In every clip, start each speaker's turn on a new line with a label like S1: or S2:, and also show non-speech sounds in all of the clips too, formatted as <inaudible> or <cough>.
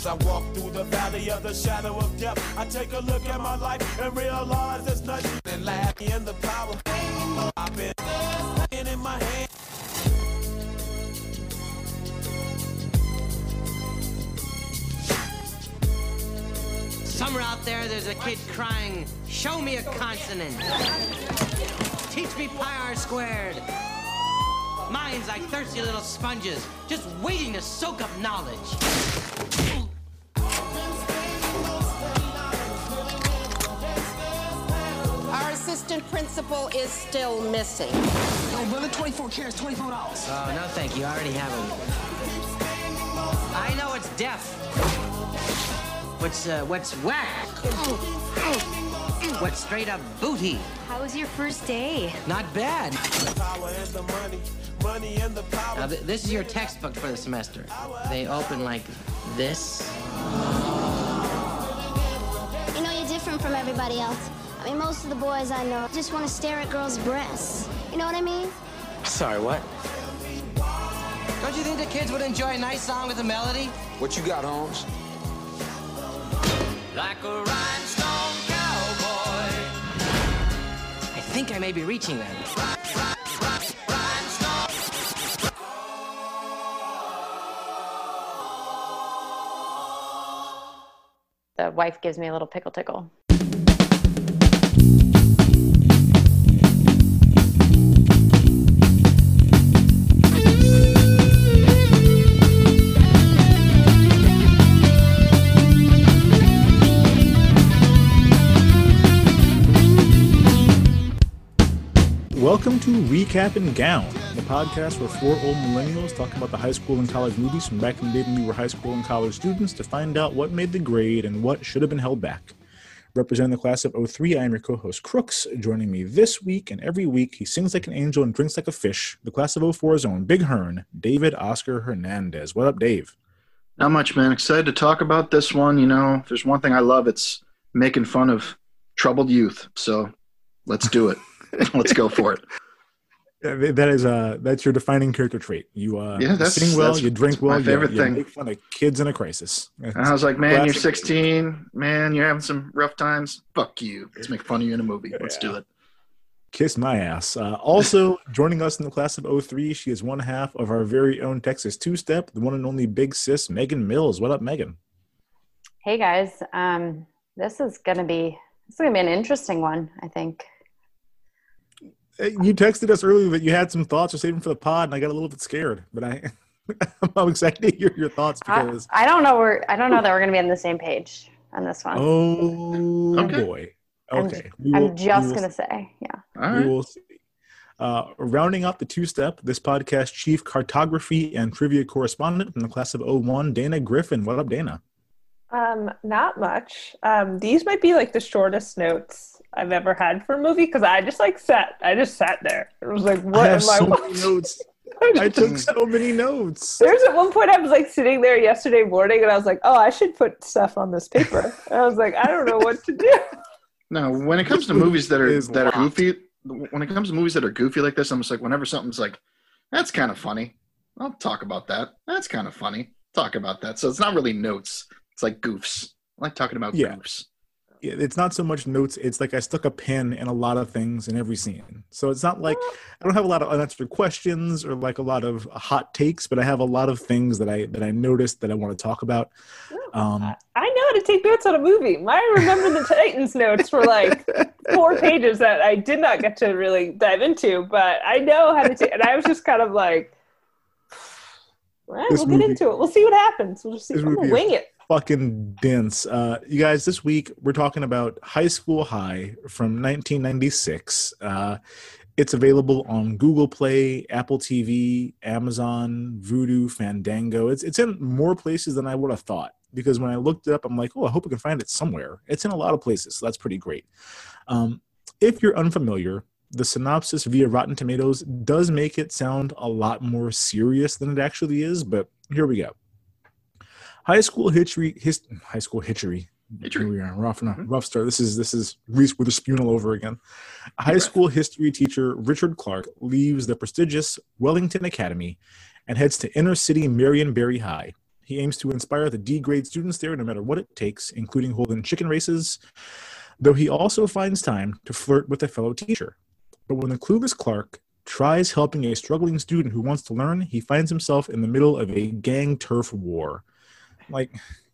S1: As I walk through the valley of the shadow of death, I take a look at my life and realize there's nothing and laugh in the power. I've been in my hand.
S2: Somewhere out there, there's a kid crying, Show me a consonant. Teach me pi r squared. Minds like thirsty little sponges, just waiting to soak up knowledge.
S3: Our assistant principal is still missing.
S4: Yo, brother, 24 carats, $24.
S2: Oh, no, thank you. I already have them. I know it's deaf. What's, uh, what's whack? What's straight up booty?
S5: How was your first day?
S2: Not bad.
S1: Power and the money, money and the power.
S2: Now, th- this is your textbook for the semester. They open like this.
S6: You know, you're different from everybody else. I mean, most of the boys I know just want to stare at girls' breasts. You know what I mean?
S2: Sorry, what? Don't you think the kids would enjoy a nice song with a melody?
S4: What you got, Holmes?
S2: Like a rhinestone cowboy. I think I may be reaching them.
S5: The wife gives me a little pickle tickle.
S7: Welcome to Recap and Gown, the podcast where four old millennials talk about the high school and college movies from back in the day when we were high school and college students to find out what made the grade and what should have been held back. Representing the class of 03, I am your co host Crooks. Joining me this week and every week, he sings like an angel and drinks like a fish, the class of 04's own Big Hearn, David Oscar Hernandez. What up, Dave?
S8: Not much, man. Excited to talk about this one. You know, if there's one thing I love, it's making fun of troubled youth. So let's do it. <laughs> let's go for it.
S7: That is uh that's your defining character trait. You uh
S8: Yeah, that's-
S7: sing well,
S8: that's-
S7: you drink well,
S8: my
S7: you-
S8: favorite
S7: you,
S8: thing.
S7: make fun of kids in a crisis.
S8: And I was like, man, you're 16. Man, you're having some rough times. Fuck you. Let's make fun of you in a movie. Let's do it.
S7: Kiss my ass. Uh, also joining us in the class of 03, she is one half of our very own Texas two step, the one and only big sis, Megan Mills. What up, Megan?
S5: Hey guys, um, this is gonna be this is gonna be an interesting one. I think.
S7: Uh, You texted us earlier that you had some thoughts or saving for the pod, and I got a little bit scared, but I, <laughs> I'm excited to hear your thoughts because,
S5: I don't know. We're I don't know that we're gonna be on the same page on this one.
S7: oh
S8: Okay.
S7: boy.
S5: I'm
S7: Okay. will-
S5: I'm just gonna say, yeah.
S8: All
S7: We will see. Uh, rounding out the two step, this podcast chief cartography and trivia correspondent from the class of 01, Dana Griffin. What up, Dana?
S9: Um, not much. Um, these might be like the shortest notes I've ever had for a movie because I just like sat. I just sat there. It was like,
S7: I
S9: what
S7: have
S9: am I
S7: so
S9: watching?
S7: many notes. <laughs> I took <laughs> so many notes.
S9: There's at one point I was like sitting there yesterday morning and I was like, oh, I should put stuff on this paper. And I was like, I don't know what to do. <laughs>
S8: No, when it comes to movies that are that are goofy, when it comes to movies that are goofy like this, I'm just like, whenever something's like, that's kind of funny, I'll talk about that. That's kind of funny. Talk about that. So it's not really notes. It's like goofs. I like talking about
S7: Yeah.
S8: goofs.
S7: It's not so much notes. It's like I stuck a pin in a lot of things in every scene. So it's not like I don't have a lot of unanswered questions or like a lot of hot takes, but I have a lot of things that I that I noticed that I want to talk about. Um,
S9: I know how to take notes on a movie. My Remember the Titans notes were like <laughs> four pages that I did not get to really dive into, but I know how to take. And I was just kind of like, right, we'll
S7: movie-
S9: get into it. We'll see what happens. We'll just see. I'm gonna
S7: is-
S9: wing it.
S7: Fucking dense. Uh, you guys, this week we're talking about High School High from 1996. Uh, it's available on Google Play, Apple TV, Amazon, Vudu, Fandango. It's it's in more places than I would have thought because when I looked it up, I'm like, oh, I hope I can find it somewhere. It's in a lot of places, so that's pretty great. Um, if you're unfamiliar, the synopsis via Rotten Tomatoes does make it sound a lot more serious than it actually is, but here we go. High school history, his, high school history. Here we are, rough, mm-hmm. rough start. This is this is Reese Witherspoon all over again. High school history teacher Richard Clark leaves the prestigious Wellington Academy and heads to inner city Marion Barry High. He aims to inspire the D grade students there no matter what it takes, including holding chicken races, though he also finds time to flirt with a fellow teacher. But when the clueless Clark tries helping a struggling student who wants to learn, he finds himself in the middle of a gang turf war. Like,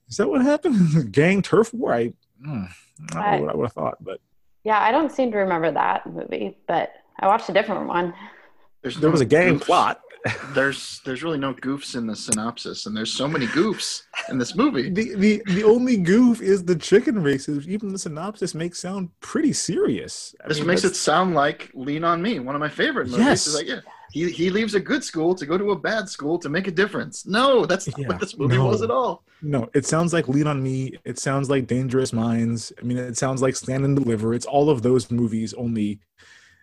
S7: is that what happened? <laughs> gang turf war? I, mm, I don't know what I would have thought, but
S5: Yeah, I don't seem to remember that movie, but I watched a different one.
S8: There's
S7: there was a gang
S8: goofs.
S7: plot. <laughs>
S8: There's there's really no goofs in the synopsis, and there's so many goofs in this movie.
S7: The, the the only goof is the chicken races. Even the synopsis makes sound pretty serious. I
S8: This
S7: mean,
S8: makes it sound like Lean on Me, one of my favorite movies.
S7: Yes.
S8: Like, yeah, he, he leaves a good school to go to a bad school to make a difference. No, that's not
S7: Yeah,
S8: what this movie
S7: no.
S8: was at all.
S7: No, it sounds like Lean on Me. It sounds like Dangerous Minds. I mean, it sounds like Stand and Deliver. It's all of those movies. Only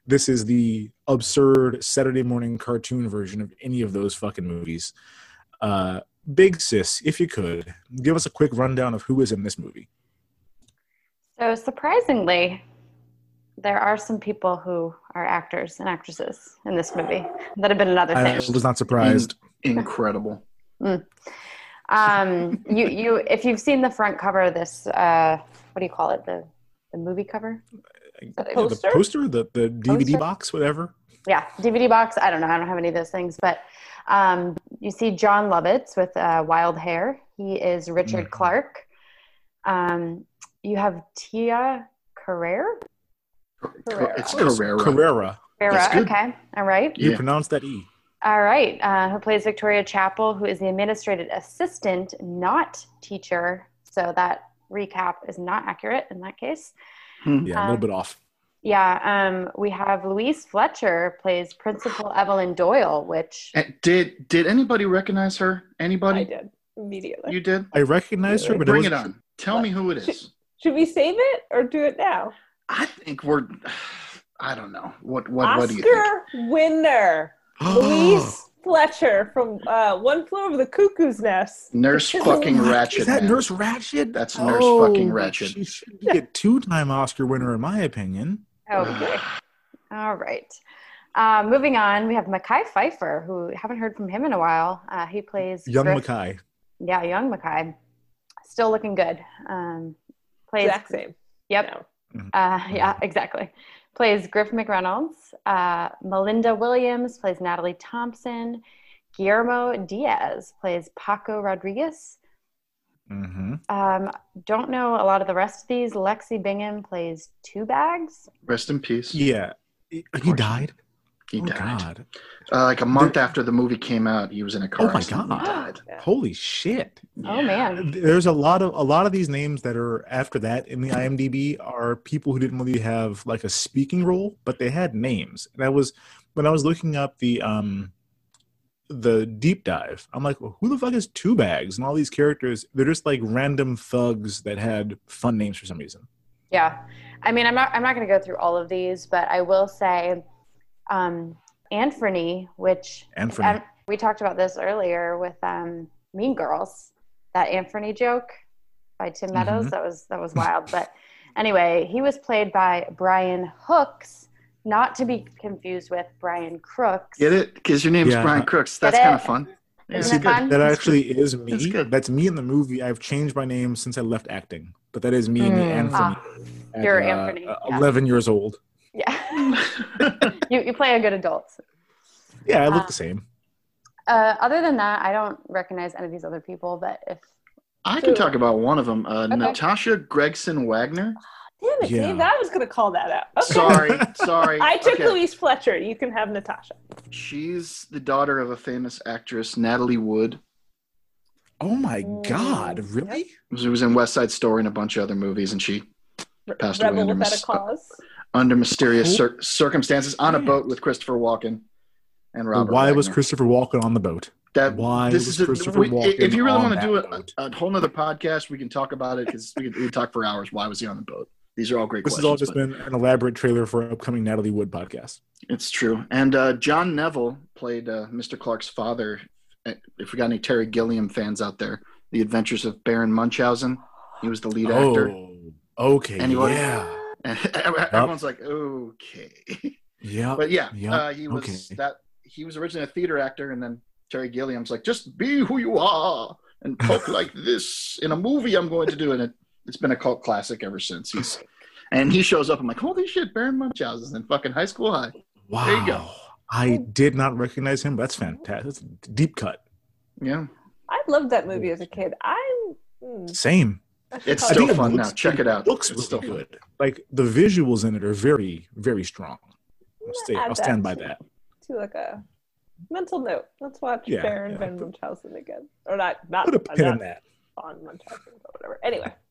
S7: this is the absurd Saturday morning cartoon version of any of those fucking movies. Uh, Big Sis, if you could give us a quick rundown of who is in this movie.
S5: So surprisingly, there are some people who are actors and actresses in this movie that have been in other
S7: I was not surprised.
S8: Incredible. <laughs>
S5: Um, you you if you've seen the front cover of this, uh, what do you call it? The the movie cover?
S7: The
S9: Poster?
S7: poster, the the DVD
S5: Poster?
S7: box, whatever.
S5: Yeah, DVD box. I don't know. I don't have any of those things, but um, you see Jon Lovitz with uh, wild hair. He is Richard
S7: Mhm.
S5: Clark. Um, you have Tia Carrere.
S9: Carrera.
S8: It's Carrera.
S7: Carrera.
S5: Carrera. Okay. All right.
S7: You
S8: Yeah.
S7: pronounce that E.
S5: All right. Uh, who plays Victoria Chapel, who is the administrative assistant, not teacher. So that recap is not accurate in that case.
S7: Yeah, a little
S5: Um,
S7: bit off.
S5: Yeah. Um, we have Louise Fletcher plays Principal Evelyn Doyle, which
S8: And did did anybody recognize her? Anybody?
S9: I did immediately.
S8: You did?
S7: I recognized her, but
S8: Bring
S7: it,
S8: it on. Tell me who it is.
S9: Should we save it or do it now?
S8: I think we're. <sighs> I don't know. What what what do you think?
S9: Oscar winner <gasps> Louise Fletcher from uh, One Flew Over the Cuckoo's Nest.
S8: Nurse fucking Ratched.
S7: Is that
S8: man.
S7: Nurse Ratched?
S8: That's Nurse fucking Ratched.
S7: She should be a two-time Oscar winner, in my opinion.
S5: Okay. All right. Uh, moving on, we have Mekhi Phifer, who haven't heard from him in a while. Uh, he plays
S7: Young
S5: Griff-
S7: Mekhi.
S5: Yeah, young Mekhi. Still looking good. Um, plays.
S9: Exact same.
S5: Yep. Uh, yeah, exactly. Plays Griff McReynolds. Uh, Melinda Williams plays Natalie Thompson. Guillermo Diaz plays Paco Rodriguez.
S7: hmm
S5: Um, don't know a lot of the rest of these. Lexie Bigham plays Two Bags.
S8: Rest in peace.
S7: Yeah, he he died.
S8: He
S7: oh
S8: died.
S7: God!
S8: Uh, like a month after the movie came out, he was in a car
S7: Oh my
S8: accident.
S7: God.
S8: He died.
S7: Holy shit!
S5: Oh man.
S7: There's a lot of a lot of these names that are after that in the IMDb are people who didn't really have like a speaking role, but they had names. And I was when I was looking up the um the deep dive, I'm like, well, who the fuck is Two Bags? And all these characters, they're just like random thugs that had fun names for some reason.
S5: Yeah. I mean, I'm not I'm not going to go through all of these, but I will say um Anthony, which
S7: Anthony.
S5: and we talked about this earlier with um Mean Girls, that Anthony joke by Tim Meadows.
S7: Mhm.
S5: That was that was wild, but anyway, he was played by Brian Hooks, not to be confused with Brian Crooks.
S8: Get it? Because your name's
S7: Yeah.
S8: Brian Crooks. That's kind of fun. Yeah,
S5: Isn't
S8: it's
S5: that
S7: That actually is me.
S8: That's good.
S7: That's me in the movie. I've changed my name since I left acting, but that is me in the
S5: Mm.
S7: Anthony.
S5: Ah,
S7: at,
S5: you're
S7: uh,
S5: Anthony,
S7: uh,
S5: yeah.
S7: Eleven years old.
S5: Yeah. <laughs> you you play a good adult.
S7: Yeah, I look
S5: Uh,
S7: the same.
S5: Uh, other than that, I don't recognize any of these other people, but if
S8: I can talk about one of them. Uh,
S5: Okay.
S8: Natasha Gregson Wagner.
S9: Damn it,
S7: Yeah.
S9: Dave. I was going to call that out. Okay.
S8: Sorry, sorry. <laughs>
S9: I took
S8: Okay.
S9: Louise Fletcher. You can have Natasha.
S8: She's the daughter of a famous actress, Natalie Wood,
S7: Oh my
S9: Mm,
S7: God! Really?
S8: who was in West Side Story and a bunch of other movies, and she Passed away
S9: Rebel
S8: under
S9: without a
S8: mis-
S9: cause.
S8: Under mysterious cir- circumstances on a boat with Christopher Walken and Robert.
S7: Why was Christopher Walken on the boat?
S8: that?
S7: why
S8: this
S7: was
S8: is a,
S7: Christopher
S8: we-
S7: Walken
S8: If you really want to do a, a whole nother podcast, we can talk about it because we could we could talk for hours. Why was he on the boat? These are all great
S7: This has all just
S8: but
S7: been an elaborate trailer for an upcoming Natalie Wood podcast.
S8: It's true. And uh, John Neville played uh, Mr. Clark's father. If we got any Terry Gilliam fans out there, The Adventures of Baron Munchausen. He was the lead actor.
S7: Oh, okay.
S8: Anybody?
S7: Yeah. <laughs>
S8: And everyone's like, okay. <laughs>
S7: Yeah.
S8: But yeah,
S7: Yeah,
S8: uh, he was
S7: okay.
S8: that. He was originally a theater actor, and then Terry Gilliam's like, just be who you are, and poke <laughs> like this in a movie I'm going to do, and it, it's been a cult classic ever since. He's and he shows up. I'm like, holy shit, Baron Munchausen in fucking high school high.
S7: Wow.
S8: There you go.
S7: I did not recognize him. That's fantastic. That's deep cut.
S8: Yeah,
S9: I loved that movie as a kid. I'm. hmm,
S7: Same.
S9: I should
S8: It's still
S7: think it
S8: fun
S7: looks-
S8: now. Check it out.
S7: Looks
S8: It's
S7: really
S8: still fun.
S7: good. Like the visuals in it are very, very strong. I'll, stay, I'll stand by that.
S9: To like a mental note. Let's watch
S7: Yeah,
S9: Baron
S7: yeah.
S9: Van Munchausen again, or not? Not
S7: Put a pin
S9: not
S7: in that.
S9: on Munchausen, but whatever. Anyway, <laughs>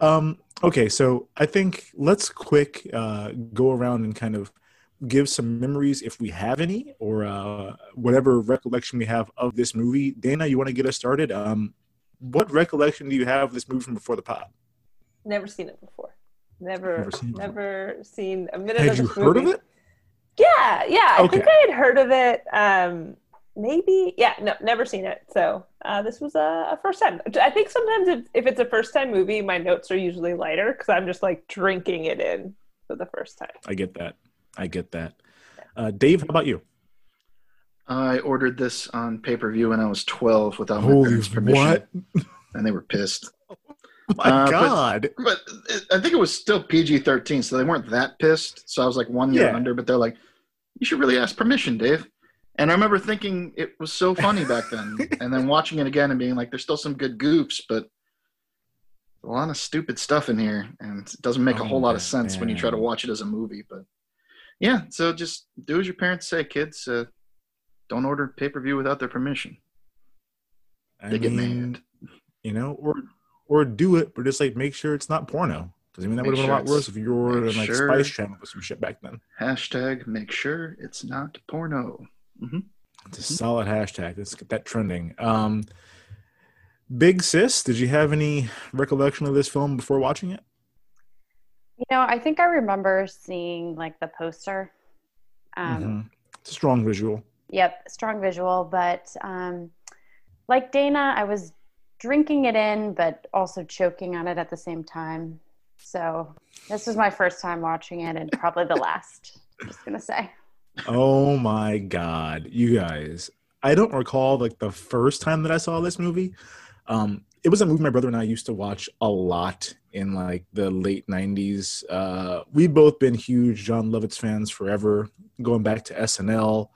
S7: Um, okay, so I think let's quick uh, go around and kind of give some memories if we have any, or uh, whatever recollection we have of this movie. Dana, you want to get us started? Um, what recollection do you have of this movie from before the pod?
S9: never seen it before. Never,
S7: Never seen it
S9: never seen a minute.
S7: Had
S9: of
S7: you heard of it?
S9: Yeah, yeah. I think I had heard of it. Um, maybe, yeah. No, never seen it. So uh, this was a, a first time. I think sometimes if, if it's a first time movie, my notes are usually lighter because I'm just like drinking it in for the first time.
S7: I get that. I get that. Uh, Dave, how about you?
S8: I ordered this on pay per view when I was 12 without my
S7: Holy
S8: parents' permission,
S7: what?
S8: and they were pissed. <laughs>
S7: My
S8: Uh,
S7: God!
S8: But it, I think it was still PG 13, so they weren't that pissed. So I was like one year
S7: Yeah.
S8: under, but they're like, you should really ask permission, Dave. And I remember thinking it was so funny back then, <laughs> and then watching it again and being like, there's still some good goofs, but a lot of stupid stuff in here, and it doesn't make a
S7: Oh,
S8: whole lot of sense when you try to watch it as a movie. But yeah, so just do as your parents say, kids. Uh, don't order pay per view without their permission.
S7: I
S8: They get mad.
S7: you know, or or do it, but just like make sure it's not porno. Because I mean, that would have been a lot worse if you were ordering
S8: make
S7: like
S8: sure-
S7: Spice Channel or some shit back then.
S8: Hashtag make sure it's not porno.
S7: It's a solid hashtag. Let's get that trending. Um, Big Sis, did you have any recollection of this film before watching it?
S5: You know, I think I remember seeing like the poster. Um,
S7: Mhm. It's a strong visual.
S5: Yep, strong visual, but um, like Dana, I was drinking it in, but also choking on it at the same time. So this was my first time watching it, and probably the last. I'm just gonna say.
S7: Oh my god, you guys! I don't recall like the first time that I saw this movie. Um, it was a movie my brother and I used to watch a lot in like the late '90s. Uh, we've both been huge Jon Lovitz fans forever, going back to SNL.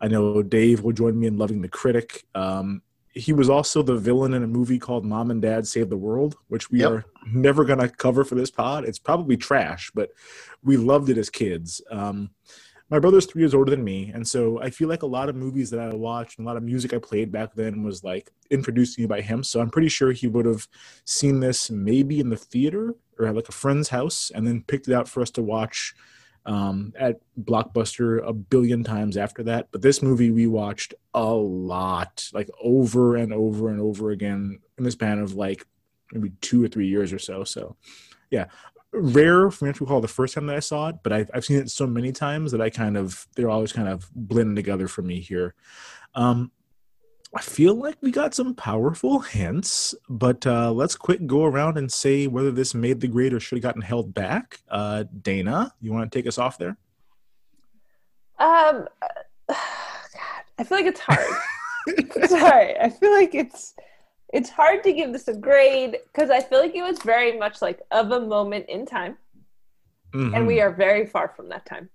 S7: I know Dave will join me in loving The Critic. Um, he was also the villain in a movie called Mom and Dad Save the World, which we
S8: Yep.
S7: are never going to cover for this pod. It's probably trash, but we loved it as kids. Um, my brother's three years older than me, and so I feel like a lot of movies that I watched and a lot of music I played back then was like introduced to me by him. So I'm pretty sure he would have seen this maybe in the theater or at like a friend's house, and then picked it out for us to watch um, at Blockbuster a billion times after that. But this movie we watched a lot, like over and over and over again in the span of like maybe two or three years or so. So, yeah, rare for me to recall the first time that I saw it, but I've, I've seen it so many times that I kind of they're always kind of blending together for me here. Um, I feel like we got some powerful hints, but uh, let's quick go around and say whether this made the grade or should have gotten held back. Uh, Dana, you want to take us off there?
S9: Um, <sighs> God, I feel like it's hard. <laughs> Sorry, I feel like it's it's hard to give this a grade because I feel like it was very much like of a moment in time, and we are very far from that time.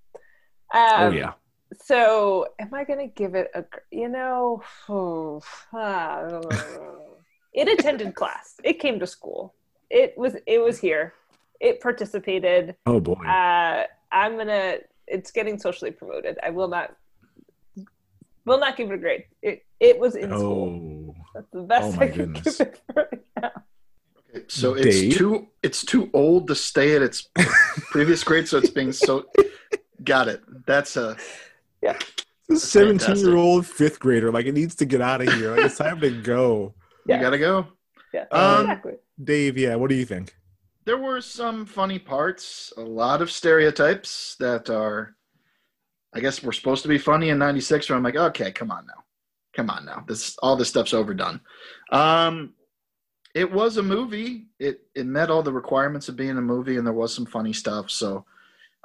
S9: Um,
S7: Mm-hmm. oh yeah,
S9: So, am I gonna give it a? You know, <sighs> it attended class. It came to school. It was. It was here. It participated.
S7: oh boy.
S9: Uh, I'm gonna. It's getting socially promoted. I will not. Will not give it a grade. It it was in school.
S7: oh,
S9: That's the best
S7: Oh my
S9: I can
S7: goodness.
S9: give it for now.
S8: Okay, So it's too it's too old to stay at its <laughs> previous grade, so it's being so. Got it. That's a
S7: this seventeen-year-old fifth grader, like it needs to get out of here. Like it's time to go. <laughs>
S9: Yeah.
S8: you gotta go.
S9: Yeah,
S8: Um,
S9: exactly.
S7: Dave, yeah, what do you think?
S8: There were some funny parts, a lot of stereotypes that are, I guess, were supposed to be funny in '96. Where I'm like, okay, come on now, come on now. This all this stuff's overdone. Um, it was a movie. It it met all the requirements of being a movie, and there was some funny stuff. So,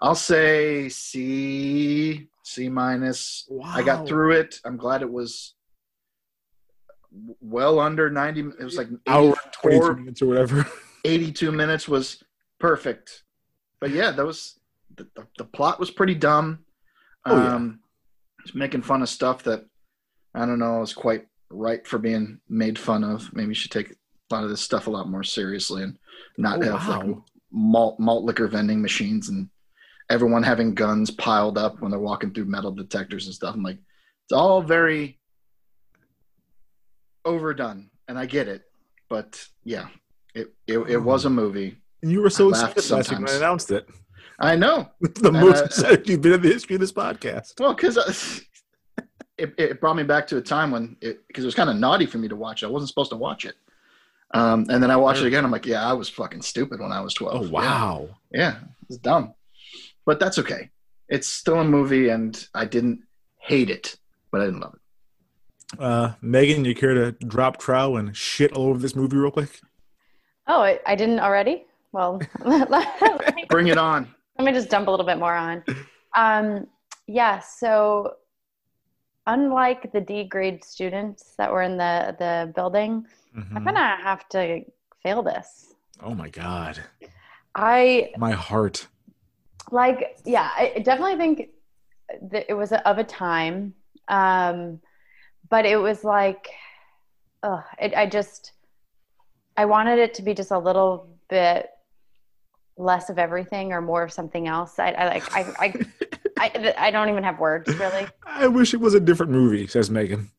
S8: I'll say C C minus. I got through it. I'm glad it was well under 90 it was like
S7: Hour and 22 minutes or whatever. <laughs>
S8: 82 minutes was perfect but yeah that was the, the, the plot was pretty dumb
S7: Oh, yeah.
S8: um it's making fun of stuff that i don't know is quite right for being made fun of maybe you should take a lot of this stuff a lot more seriously and not
S7: Oh,
S8: have like malt malt liquor vending machines and everyone having guns piled up when they're walking through metal detectors and stuff i'm like it's all very overdone and i get it but yeah it it, it was a movie
S7: And you were so excited last week when I announced it.
S8: i know <laughs>
S7: the
S8: And,
S7: most
S8: uh,
S7: excited you've been in the history of this podcast.
S8: Well, because <laughs> it, it brought me back to a time when it because it was kind of naughty for me to watch. it. I wasn't supposed to watch it, um, and then I watched it again. I'm like, yeah, I was fucking stupid when I was 12.
S7: Oh
S8: Yeah.
S7: wow.
S8: Yeah, it's dumb, but that's okay. It's still a movie, and I didn't hate it, but I didn't love it.
S7: Uh, Megan, you care to drop trow and shit all over this movie real quick?
S5: Oh, I, I didn't already. Well, let <laughs> me
S8: Bring it on.
S5: let me just dump a little bit more on. Um, yeah, so unlike the D grade students that were in the the building,
S7: Mhm.
S5: I'm gonna have to fail this.
S7: Oh my god,
S5: I
S7: my heart.
S5: Like, yeah, I definitely think that it was of a time, um, but it was like, ugh, it, I just, I wanted it to be just a little bit less of everything or more of something else. I, I like, I, I, <laughs> I, I don't even have words really.
S7: I wish it was a different movie, says Megan.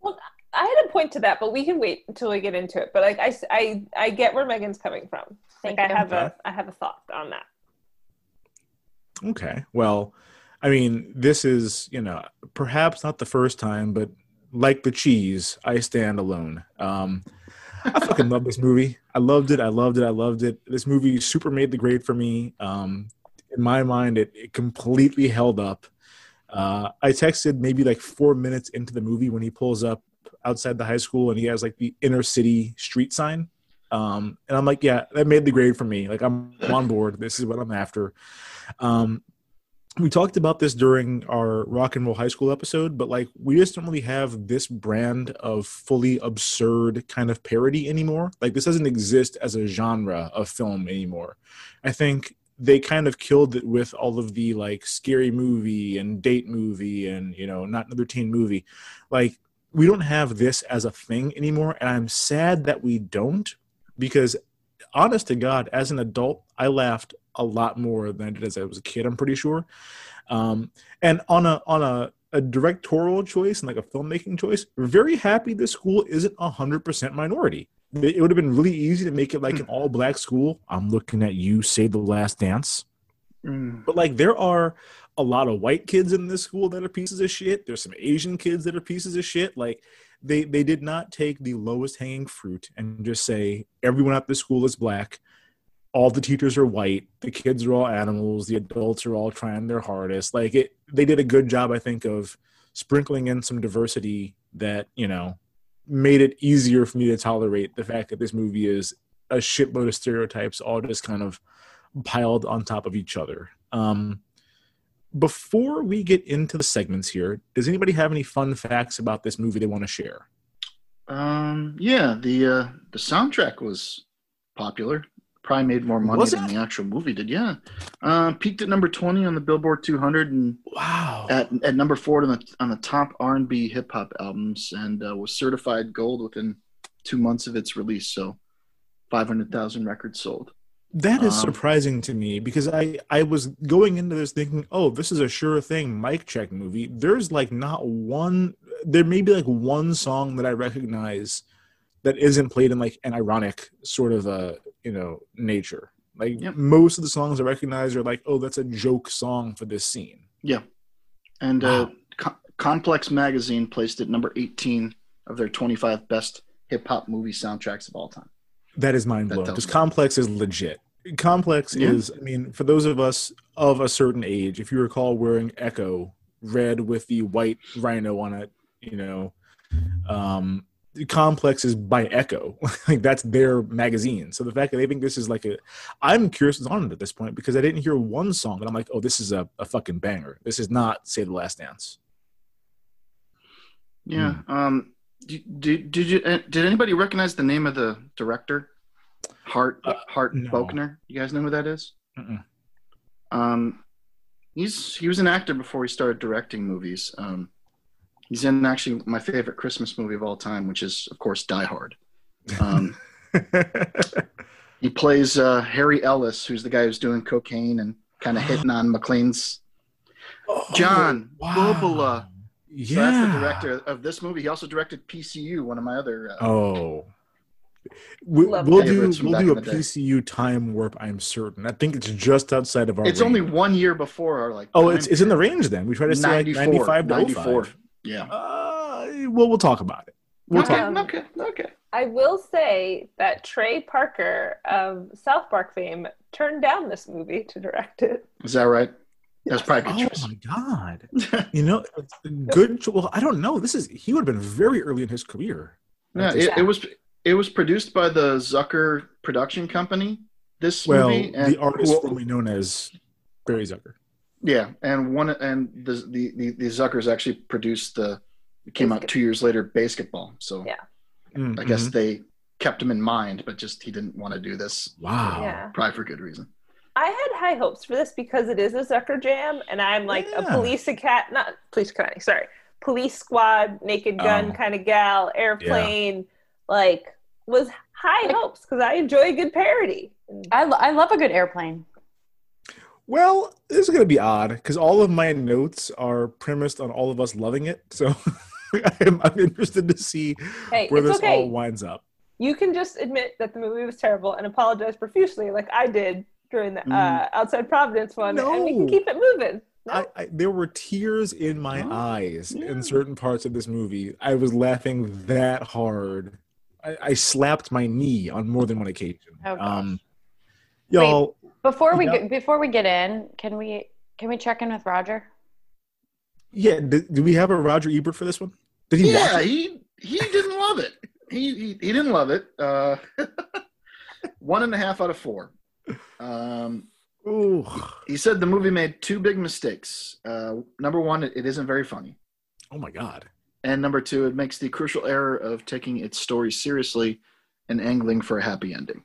S9: Well, I had a point to that, but we can wait until we get into it. But like, I, I, I get where Megan's coming from.
S5: Thank
S9: like,
S5: you.
S9: I have
S7: Okay.
S9: a, I have a thought on that.
S7: Okay. Well, I mean, this is, you know, perhaps not the first time, but like the cheese, I stand alone. Um, I fucking love this movie. I loved it. I loved it. I loved it. This movie super made the grade for me. Um, in my mind, it, it completely held up. Uh, I texted maybe like four minutes into the movie when he pulls up outside the high school and he has like the inner city street sign. Um, and I'm like, yeah, that made the grade for me. Like I'm on board. This is what I'm after. Um, we talked about this during our rock and roll high school episode, but like we just don't really have this brand of fully absurd kind of parody anymore. Like this doesn't exist as a genre of film anymore. I think they kind of killed it with all of the like scary movie and date movie and you know not another teen movie. Like we don't have this as a thing anymore, and I'm sad that we don't because honest to God, as an adult, I laughed a lot more than I did as I was a kid. I'm pretty sure. Um, and on a on a, a directorial choice and like a filmmaking choice, very happy this school isn't hundred percent minority. It would have been really easy to make it like an all black school. I'm looking at you, Save the Last Dance.
S8: Mm.
S7: But like there are a lot of white kids in this school that are pieces of shit. There's some Asian kids that are pieces of shit. Like they they did not take the lowest hanging fruit and just say everyone at this school is black. All the teachers are white. The kids are all animals. The adults are all trying their hardest. Like it, they did a good job, I think, of sprinkling in some diversity that you know made it easier for me to tolerate the fact that this movie is a shitload of stereotypes all just kind of piled on top of each other. Um, before we get into the segments here, does anybody have any fun facts about this movie they want to share?
S8: Um, yeah, the uh, the soundtrack was popular. Probably made more money
S7: Was
S8: than
S7: it?
S8: the actual movie did. Yeah, uh, peaked at number twenty on the Billboard 200 and
S7: Wow.
S8: at, at number four on the on the top R and B hip hop albums, and uh, was certified gold within two months of its release. So, five hundred thousand records sold.
S7: That is
S8: Um,
S7: surprising to me because I I was going into this thinking, oh, this is a sure thing mic check movie. There's like not one. There may be like one song that I recognize that isn't played in like an ironic sort of a you know nature. Like
S8: Yep.
S7: most of the songs I recognize are like, oh, that's a joke song for this scene.
S8: Yeah, and uh, Co- Complex Magazine placed it number eighteen of their twenty five best hip hop movie soundtracks of all time.
S7: That is mind blowing.
S8: tells
S7: because. Complex is legit. Complex
S8: Yeah.
S7: is, I mean, for those of us of a certain age, if you recall wearing Ecko red with the white rhino on it, you know, um, Complex is by Ecko. <laughs> like that's their magazine. So the fact that they think this is like a, I'm curious what's on it at this point because I didn't hear one song that I'm like, oh, this is a, a fucking banger. This is not Save the Last Dance.
S8: Yeah. Um, Did, did, did you uh, did anybody recognize the name of the director? Hart
S7: Uh,
S8: Hart
S7: no.
S8: Bochner. You guys know who that is? Um, he's he was an actor before he started directing movies. Um, he's in actually my favorite Christmas movie of all time, which is of course Die Hard. Um, <laughs> he plays uh, Harry Ellis, who's the guy who's doing cocaine and kind of hitting on McClane's John
S7: Oh, wow.
S8: Bobula.
S7: Yeah.
S8: So that's the director of this movie. He also directed PCU, one of my other. Uh,
S7: Oh. We, we'll do we'll do a
S8: in day.
S7: PCU time warp. I'm certain. I think it's just outside of our.
S8: it's
S7: range.
S8: only one year before our like.
S7: Oh, it's it's in the range then. We try to say like 95 to
S8: 94.
S7: 05.
S8: Yeah.
S7: Uh, well, we'll talk about it. We'll
S8: okay,
S7: talk.
S8: okay, okay.
S9: I will say that Trey Parker of South Park fame turned down this movie to direct it.
S8: Is that right? That's probably a
S7: Oh
S8: good choice.
S7: my god! <laughs> You know, good. Well, I don't know. This is he would have been very early in his career.
S8: Yeah, it, it was it was produced by the Zucker production company. This
S7: Well,
S8: movie, and,
S7: the artist
S8: well,
S7: formerly known as Barry Zucker.
S8: yeah, and one and the the the, the Zuckers actually produced the. It came out two years later, BASEketball. So
S9: Yeah.
S7: Mm,
S8: I guess
S7: mhm.
S8: they kept him in mind, but just he didn't want to do this.
S7: Wow.
S9: Yeah.
S8: Probably for good reason.
S9: I had high hopes for this because it is a Zucker jam, and I'm like a
S7: Yeah.
S9: police cat, not police academy, sorry, police squad, naked oh. gun
S7: Oh.
S9: kind of gal, airplane, like was high hopes because I enjoy a good parody. And
S5: I, lo- I love a good airplane.
S7: Well, this is going to be odd because all of my notes are premised on all of us loving it. So <laughs> I'm, I'm interested to see
S9: Hey,
S7: where this
S9: okay.
S7: all winds up.
S9: you can just admit that the movie was terrible and apologize profusely, like I did during the uh, Outside Providence one, and we can keep it moving. No?
S7: I, I, there were tears in my
S8: Oh,
S7: eyes
S8: yeah.
S7: in certain parts of this movie. I was laughing that hard. I, I slapped my knee on more than one occasion.
S5: Oh, gosh.
S7: um, y'all,
S5: Before we
S7: Yeah.
S5: get, before we get in, can we can we check in with Roger?
S7: yeah, do, do we have a Roger Ebert for this one? Did he
S8: Yeah,
S7: watch it?
S8: he he didn't love it. He he, he didn't love it. Uh, <laughs> one and a half out of four. Um,
S7: Ooh.
S8: he said the movie made two big mistakes. Uh, number one, it, it isn't very funny,
S7: Oh my God.
S8: and number two, it makes the crucial error of taking its story seriously and angling for a happy ending.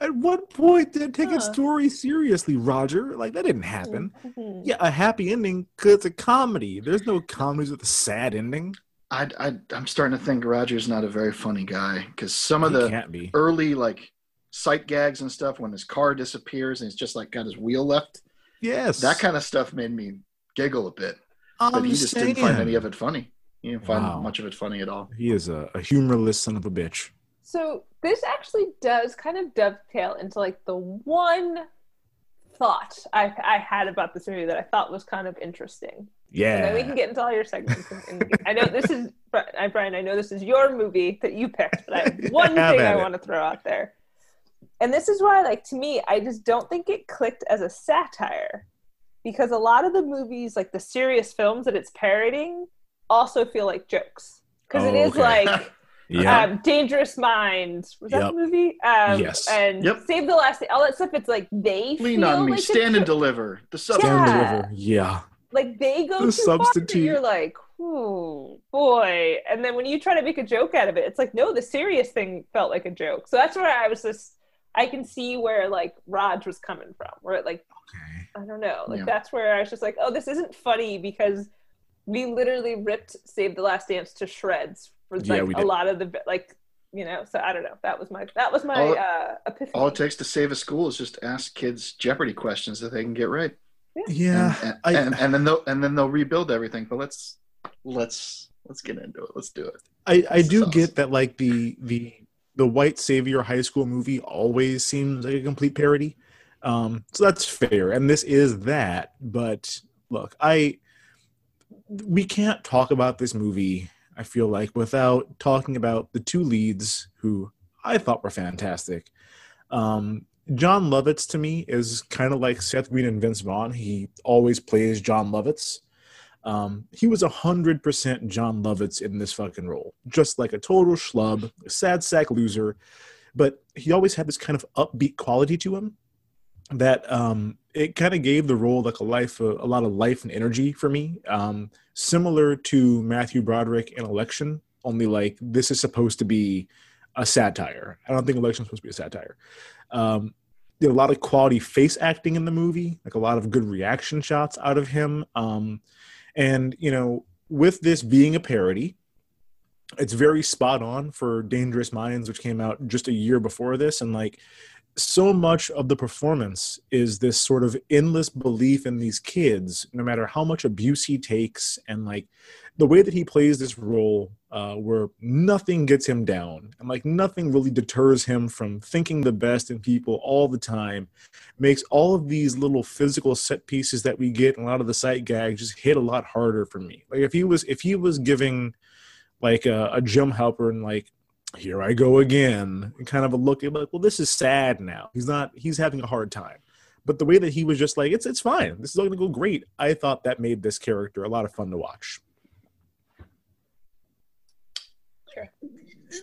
S7: At what point did it take its story seriously, Roger? Like that didn't happen.
S9: Mhm.
S7: Yeah, a happy ending because it's a comedy. There's no comedies with a sad ending.
S8: I, I I'm starting to think Roger's not a very funny guy because some of
S7: He
S8: the early like sight gags and stuff when his car disappears and he's just like got his wheel left.
S7: Yes,
S8: That kind of stuff made me giggle a bit. But
S7: I'm
S8: he just didn't find any of it funny. He didn't find
S7: Wow.
S8: much of it funny at all.
S7: He is a, a humorless son of a bitch.
S9: So this actually does kind of dovetail into like the one thought I, I had about this movie that I thought was kind of interesting. And then we can get into all your segments. And, and I know this is I- Brian. I know this is your movie that you picked, but I have <laughs> one
S7: Have
S9: thing I
S7: it.
S9: want to throw out there. And this is why, like to me, I just don't think it clicked as a satire, because a lot of the movies, like the serious films that it's parodying, also feel like jokes. Because it
S7: Oh,
S9: is
S7: okay.
S9: like <laughs>
S7: Yeah.
S9: um, Dangerous Minds. Was that
S7: Yep.
S9: the movie? Um,
S7: Yes.
S9: And
S8: Yep.
S9: Save the Last. All that stuff. It's like they
S8: Lean
S9: feel
S8: on me,
S9: like
S8: stand and deliver. The
S7: Stand
S9: Yeah.
S7: deliver. Yeah.
S9: like they go
S7: The
S9: too far that
S7: substitute.
S9: you're like, oh boy. And then when you try to make a joke out of it, it's like, no, the serious thing felt like a joke. So that's where I was just, I can see where like Raj was coming from. Where it like,
S7: Okay.
S9: I don't know, like
S8: Yeah.
S9: that's where I was just like, oh, this isn't funny because we literally ripped Save the Last Dance to shreds for like
S7: we
S9: a lot of the like. You know, so I don't know. That was my that was my
S8: All-
S9: uh, epiphany.
S8: All it takes to save a school is just ask kids Jeopardy questions that they can get right.
S7: Yeah.
S8: and,
S7: I,
S8: and, and then they'll and then they'll rebuild everything. But let's let's let's get into it. Let's do it.
S7: I, I do
S8: Sauce.
S7: get that like the the the white savior high school movie always seems like a complete parody. Um, so that's fair, and this is that. But look, I we can't talk about this movie. I feel like without talking about the two leads who I thought were fantastic. Um, Jon Lovitz to me is kind of like Seth Green and Vince Vaughn. He always plays Jon Lovitz. Um, he was a hundred percent Jon Lovitz in this fucking role, just like a total schlub, a sad sack loser. But he always had this kind of upbeat quality to him that um, it kind of gave the role like a life, a, a lot of life and energy for me. Um, similar to Matthew Broderick in Election, only like this is supposed to be a satire. I don't think Election's supposed to be a satire. Um, did a lot of quality face acting in the movie, like a lot of good reaction shots out of him. Um, and you know, with this being a parody, it's very spot on for Dangerous Minds, which came out just a year before this, and like so much of the performance is this sort of endless belief in these kids, no matter how much abuse he takes, and like the way that he plays this role, uh, where nothing gets him down, and like nothing really deters him from thinking the best in people all the time, makes all of these little physical set pieces that we get, and a lot of the sight gags, just hit a lot harder for me. Like if he was, if he was giving like a, a Jim Halpert and like here I go again, kind of a look at like, well, this is sad now. He's not, he's having a hard time. But the way that he was just like, it's it's fine. This is all gonna go great. I thought that made this character a lot of fun to watch.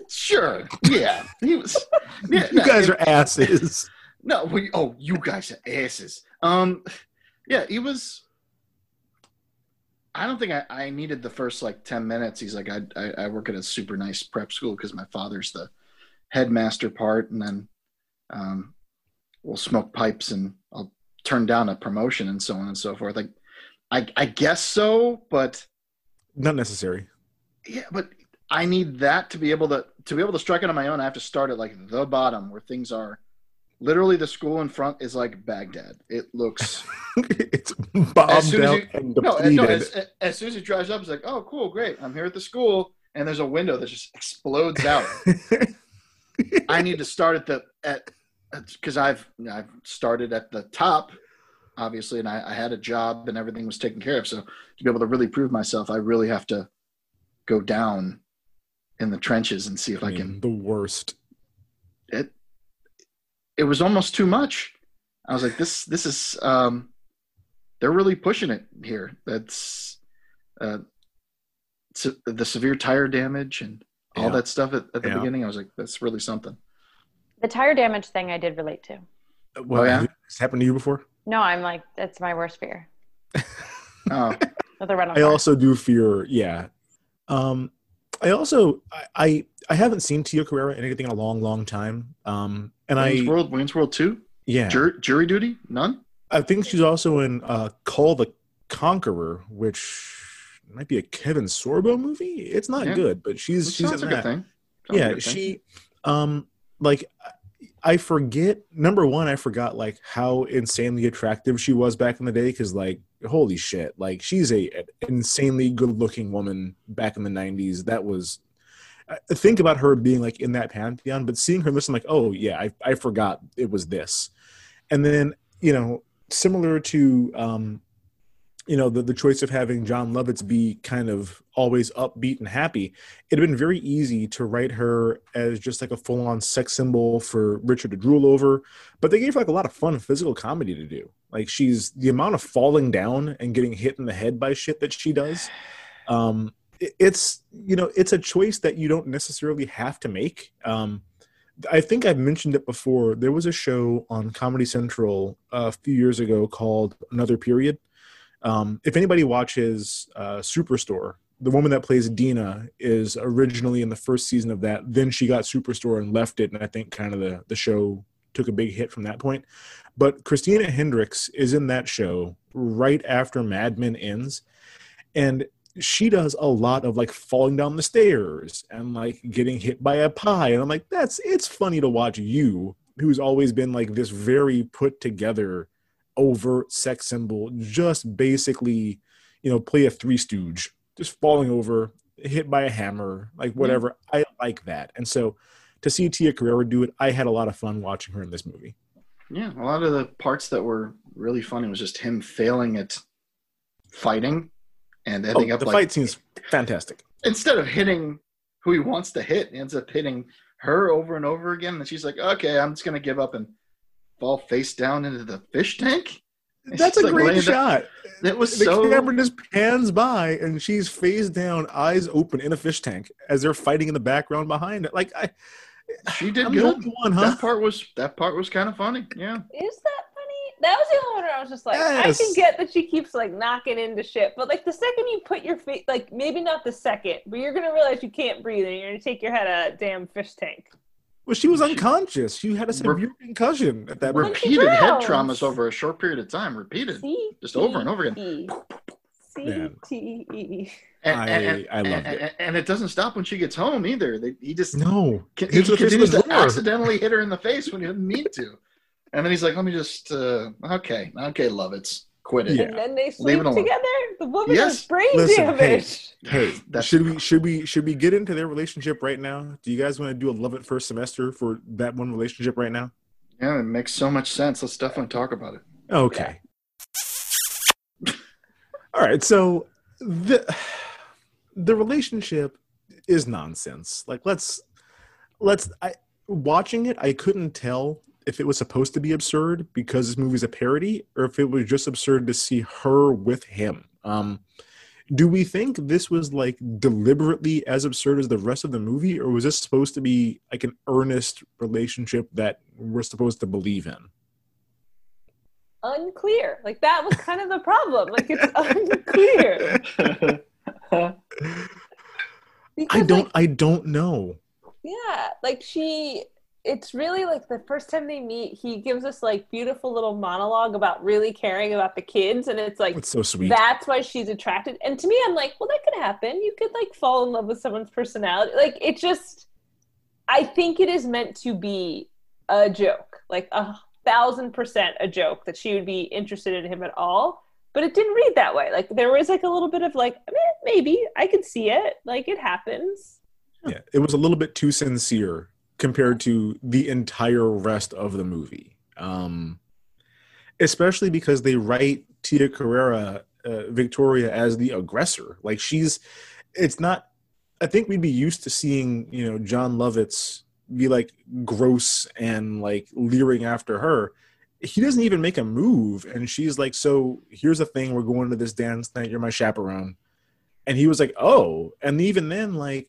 S8: Sure. Yeah. He was. Yeah, <laughs>
S7: You
S8: no,
S7: guys
S8: it-
S7: are asses.
S8: No, we, oh, you guys are asses. Um, yeah, he was. I don't think I, I needed the first like ten minutes. He's like, I I, I work at a super nice prep school because my father's the headmaster part, and then um, we'll smoke pipes and I'll turn down a promotion and so on and so forth. Like, I I guess so, but
S7: Not necessary.
S8: yeah, but I need that to be able to to be able to strike it on my own. I have to start at like the bottom where things are. Literally, the school in front is like Baghdad. It looks <laughs>
S7: it's bombed
S8: as soon as
S7: out
S8: you,
S7: and depleted.
S8: no as, as soon as he drives up, it's like, oh, cool, great. I'm here at the school, and there's a window that just explodes out. <laughs> I need to start at the at because I've I've started at the top, obviously, and I, I had a job and everything was taken care of. So to be able to really prove myself, I really have to go down in the trenches and see if I,
S7: I
S8: can.
S7: the worst.
S8: It it was almost too much. I was like, this this is um, they're really pushing it here. That's uh, se- the severe tire damage and all
S7: Yeah.
S8: that stuff at, at the
S7: Yeah.
S8: beginning. I was like, that's really something.
S5: The tire damage thing I did relate to.
S7: Well,
S8: yeah?
S7: has happened to you before?
S5: No, I'm like, that's my worst fear. <laughs>
S8: Oh,
S5: With a
S7: I also do fear, yeah. Um, I also I, I I haven't seen Tia Carrera in anything in a long, long time. Um, and
S8: Wayne's
S7: I
S8: World, Wayne's World Two,
S7: yeah,
S8: Jur- jury duty, none.
S7: I think she's also in uh, Kull the Conqueror, which might be a Kevin Sorbo movie. It's not
S8: Yeah.
S7: good, but she's
S8: Which
S7: she's in
S8: a
S7: that.
S8: good thing. Sounds
S7: yeah she um like i forget number one i forgot like how insanely attractive she was back in the day because like holy shit like she's a an insanely good looking woman back in the 90s that was Think about her being like in that pantheon but seeing her listen like oh yeah i, I forgot it was this. And then you know similar to um you know the, the choice of having jon lovitz be kind of always upbeat and happy it had been very easy to write her as just like a full-on sex symbol for richard to drool over but they gave her like a lot of fun physical comedy to do. Like she's the amount of falling down and getting hit in the head by shit that she does um it's you know it's a choice that you don't necessarily have to make um I think I've mentioned it before. There was a show on Comedy Central a few years ago called Another Period. Um, if anybody watches uh, Superstore, the woman that plays Dina is originally in the first season of that. Then she got Superstore and left it, and I think kind of the the show took a big hit from that point. But Christina Hendricks is in that show right after Mad Men ends, and she does a lot of like falling down the stairs and like getting hit by a pie, and I'm like, that's it's funny to watch you, who's always been like this very put together overt sex symbol just basically you know play a three stooge just falling over hit by a hammer like whatever. I like that. And so to see tia carrera do it i had a lot of fun watching her in this movie.
S8: Yeah, a lot of the parts that were really funny was just him failing at fighting and
S7: oh,
S8: ending up
S7: the
S8: like
S7: fight scene's fantastic
S8: instead of hitting who he wants to hit, he ends up hitting her over and over again. And she's like, "Okay, I'm just gonna give up and fall face down into the fish tank." And
S7: that's a
S8: like,
S7: great
S8: laying down-
S7: shot
S8: It was
S7: the
S8: so
S7: camera just pans by and she's face down eyes open in a fish tank as they're fighting in the background behind it like i
S8: she did
S7: I'm the
S8: good.
S7: only one huh
S8: That part was that part was kind of funny. Yeah,
S9: Is that funny? That was the only one where I was just like, I can get that she keeps like knocking into shit, but like the second you put your face, like maybe not the second, but you're gonna realize you can't breathe and you're gonna take your head out of a damn fish tank.
S7: Well, she was unconscious. She had a severe concussion at that.
S8: Repeated head
S9: drowns.
S8: traumas over a short period of time. Repeated.
S9: C
S8: Just over and over again.
S9: T C
S7: Man.
S9: T E.
S8: And,
S7: I-
S8: and,
S7: I loved
S8: and,
S7: it.
S8: And, it doesn't stop when she gets home either. They, he just
S7: No,
S8: Can, he
S7: her face
S8: continues to accidentally hit her in the face when he didn't mean to. And then he's like, let me just, uh, okay, okay, love it's Quit it.
S7: Yeah.
S9: And then they sleep together. The woman
S8: Yes.
S9: has brain
S7: Listen, hey,
S9: damage.
S7: hey,
S8: That's-
S7: should we should we should we get into their relationship right now? Do you guys want to do a love at first semester for that one relationship right now?
S8: Yeah, it makes so much sense. Let's definitely talk about it.
S7: Okay. <laughs> All right, so the the relationship is nonsense. Like let's let's I watching it, I couldn't tell if it was supposed to be absurd because this movie's a parody or if it was just absurd to see her with him. Um do we think this was like deliberately as absurd as the rest of the movie or was this supposed to be like an earnest relationship that we're supposed to believe in?
S9: Unclear. Like that was kind of the problem. Like it's unclear. <laughs>
S7: I don't
S9: like,
S7: I don't know.
S9: Yeah, like she it's really like the first time they meet, he gives us like beautiful little monologue about really caring about the kids and it's like
S7: It's so sweet.
S9: that's why she's attracted. And to me I'm like, well that could happen. You could like fall in love with someone's personality. Like it just I think it is meant to be a joke. Like a thousand percent a joke that she would be interested in him at all. But it didn't read that way. Like there was like a little bit of like, eh, maybe I could see it. Like it happens.
S7: yeah, it was a little bit too sincere compared to the entire rest of the movie. Um, especially because they write Tia Carrere, uh, Victoria, as the aggressor. Like she's, it's not. I think we'd be used to seeing, you know, Jon Lovitz be like gross and like leering after her. He doesn't even make a move, and she's like, "So here's the thing: we're going to this dance night. You're my chaperone." And he was like, "Oh," and even then, like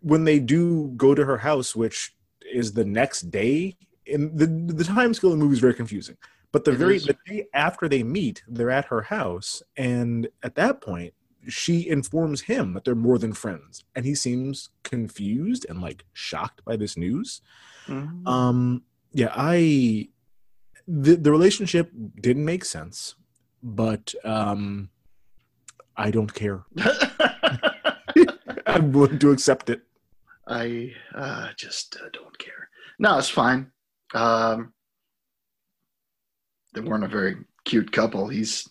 S7: when they do go to her house, which is the next day, and the the time scale of the movie is very confusing. But the
S8: It
S7: very
S8: is.
S7: the day after they meet, they're at her house, and at that point, she informs him that they're more than friends, and he seems confused and like shocked by this news. Um, yeah, I the the relationship didn't make sense, but um, I don't care. <laughs> <laughs> I'm willing to accept it.
S8: I uh, just uh, don't care. No, it's fine. Um, they weren't a very cute couple. He's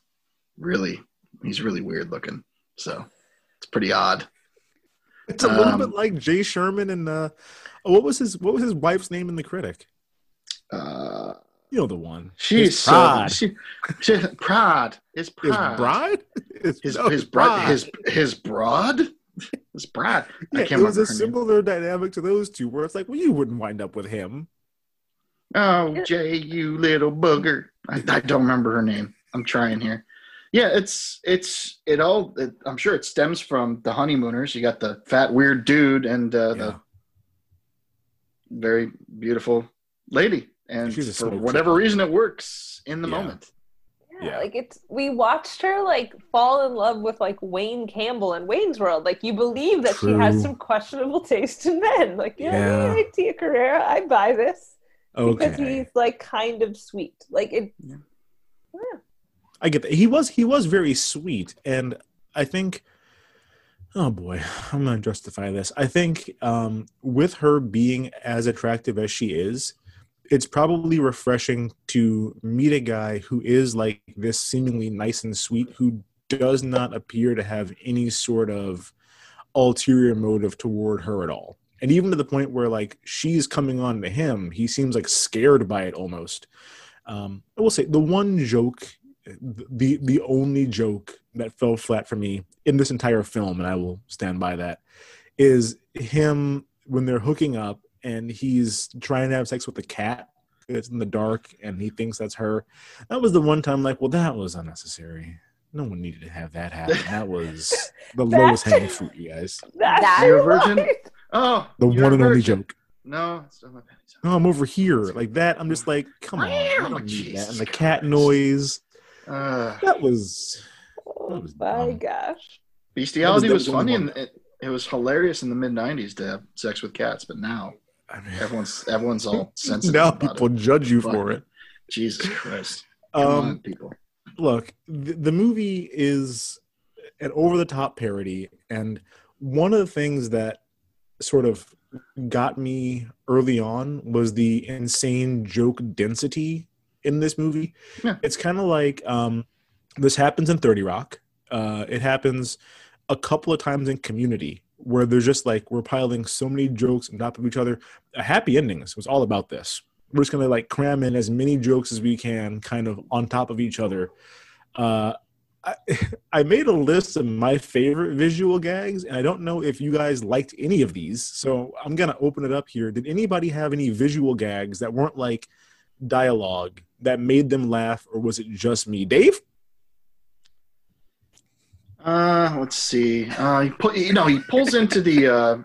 S8: really, he's really weird looking. So it's pretty odd.
S7: It's a little
S8: Um,
S7: bit like Jay Sherman and uh, oh, what was his what was his wife's name in The Critic?
S8: Uh,
S7: You know the one.
S8: she's
S7: His
S8: so
S7: pride.
S8: she, she, pride. His
S7: his
S8: pride.
S7: bride. <laughs> His,
S8: His
S7: no,
S8: his bride. His his broad. His bride.
S7: Yeah,
S8: I
S7: it
S8: can't
S7: was a
S8: her name.
S7: similar dynamic to those two, where it's like, well, you wouldn't wind up with him.
S8: Oh, Jay, you little booger. I, I don't remember her name. I'm trying here. Yeah, it's it's it all. It, I'm sure it stems from the honeymooners. You got the fat weird dude and uh,
S7: Yeah.
S8: the very beautiful lady, and for
S7: smoke
S8: whatever reason, it works in the
S7: Yeah.
S8: moment.
S9: Yeah,
S7: Yeah.
S9: like it's we watched her like fall in love with like Wayne Campbell in Wayne's World. Like you believe that she has some questionable taste in men. Like yeah,
S7: Yeah.
S9: right, Tia Carrere, I buy this because he's like kind of sweet. Like it.
S8: Yeah.
S9: Yeah.
S7: I get that. He was he was very sweet, and I think. Oh boy, I'm gonna justify this. I think um, with her being as attractive as she is, it's probably refreshing to meet a guy who is like this seemingly nice and sweet, who does not appear to have any sort of ulterior motive toward her at all. And even to the point where like she's coming on to him, he seems like scared by it almost. Um, I will say the one joke, the the only joke that fell flat for me in this entire film, and I will stand by that, is him when they're hooking up and he's trying to have sex with a cat. It's in the dark, and he thinks that's her. That was the one time, like, well, that was unnecessary. No one needed to have that happen. That <laughs> was the
S9: That-
S7: lowest hanging <laughs> fruit, you guys.
S9: That's
S5: That-
S8: You're a virgin? Oh,
S7: The one and only joke.
S8: No, it's still my panties.
S7: No, I'm over here. Like that. I'm just like, come on. I that.
S8: Jesus
S7: And the cat noise.
S8: Uh,
S7: That was.
S9: Oh
S7: was
S9: my
S7: dumb.
S9: gosh.
S8: bestiality
S7: That
S8: was,
S7: was the
S8: funny and it, it was hilarious in the mid '90s to have sex with cats, but now
S7: I mean,
S8: everyone's everyone's all <laughs> sensitive.
S7: now people
S8: it.
S7: judge you
S8: Fuck.
S7: for it.
S8: Jesus Christ! Come on,
S7: Um,
S8: people.
S7: look, the, the movie is an over the top parody. And one of the things that sort of got me early on was the insane joke density in this movie.
S8: Yeah.
S7: It's kind of like um, this happens in 30 Rock. Uh, it happens a couple of times in Community where there's just like we're piling so many jokes on top of each other. A Happy Endings was all about this. We're just gonna like cram in as many jokes as we can, kind of on top of each other. Uh, I, <laughs> I made a list of my favorite visual gags, and I don't know if you guys liked any of these. So I'm gonna open it up here. Did anybody have any visual gags that weren't like dialogue that made them laugh, or was it just me, Dave?
S8: Uh, let's see. Uh, he put, you know, he pulls into the uh,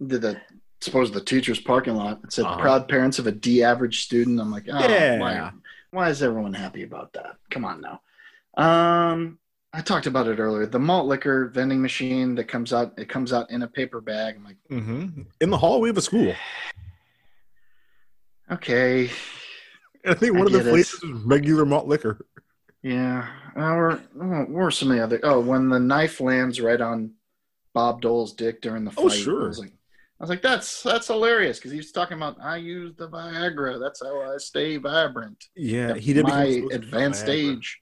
S8: the, the suppose the teacher's parking lot. It said
S7: Uh-huh.
S8: "proud parents of a D average student." I'm like, oh,
S7: Yeah.
S8: why, why is everyone happy about that? Come on now. Um, I talked about it earlier. The malt liquor vending machine that comes out, it comes out in a paper bag. I'm like,
S7: Mm-hmm. In the hallway of a school.
S8: okay,
S7: I think
S8: I
S7: one of the places is regular malt liquor.
S8: Yeah. Uh, or oh, or some of the other. Oh, when the knife lands right on Bob Dole's dick during the fight.
S7: Oh, sure.
S8: I was like, I was like, that's that's hilarious because he's talking about I use the Viagra. That's how I stay vibrant.
S7: Yeah, he did
S8: my advanced age.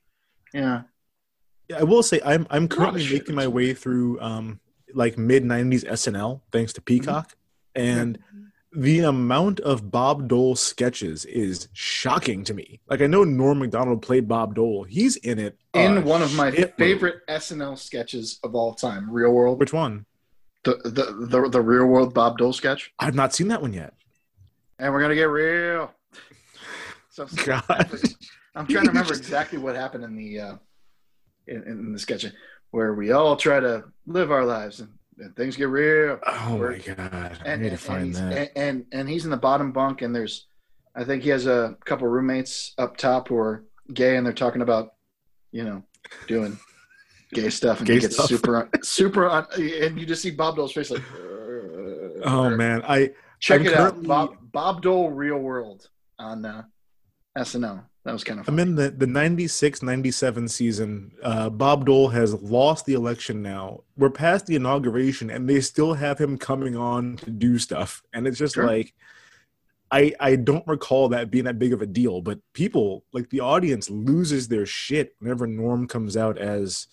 S8: Yeah.
S7: Yeah, I will say I'm I'm currently
S8: shit.
S7: making my way through um like mid '90s SNL thanks to Peacock, and the amount of Bob Dole sketches is shocking to me. Like I know Norm Macdonald played Bob Dole; he's in it
S8: In one of my favorite SNL sketches of all time, Real World,
S7: Which one?
S8: the the the, the Real World Bob Dole sketch,
S7: I've not seen that one yet.
S8: and we're gonna get real. So <laughs>
S7: God.
S8: I'm trying to remember exactly what happened in the uh, in, in the sketch where we all try to live our lives and, and things get real.
S7: Oh my god! I
S8: and,
S7: need to find
S8: and
S7: that.
S8: And, and and he's in the bottom bunk, and there's, I think he has a couple roommates up top who are gay, and they're talking about, you know, doing gay stuff, and
S7: Gay
S8: he gets
S7: stuff.
S8: super <laughs> super, on, and you just see Bob Dole's face like,
S7: oh man, I
S8: check
S7: I'm
S8: it out, Bob Bob Dole, Real World on uh, SNL. That was kind of
S7: I'm in the the 96 97 season. Uh, Bob Dole has lost the election now. We're past the inauguration, and they still have him coming on to do stuff. And it's just
S8: Sure.
S7: like, I I don't recall that being that big of a deal. But people, like the audience, loses their shit whenever Norm comes out as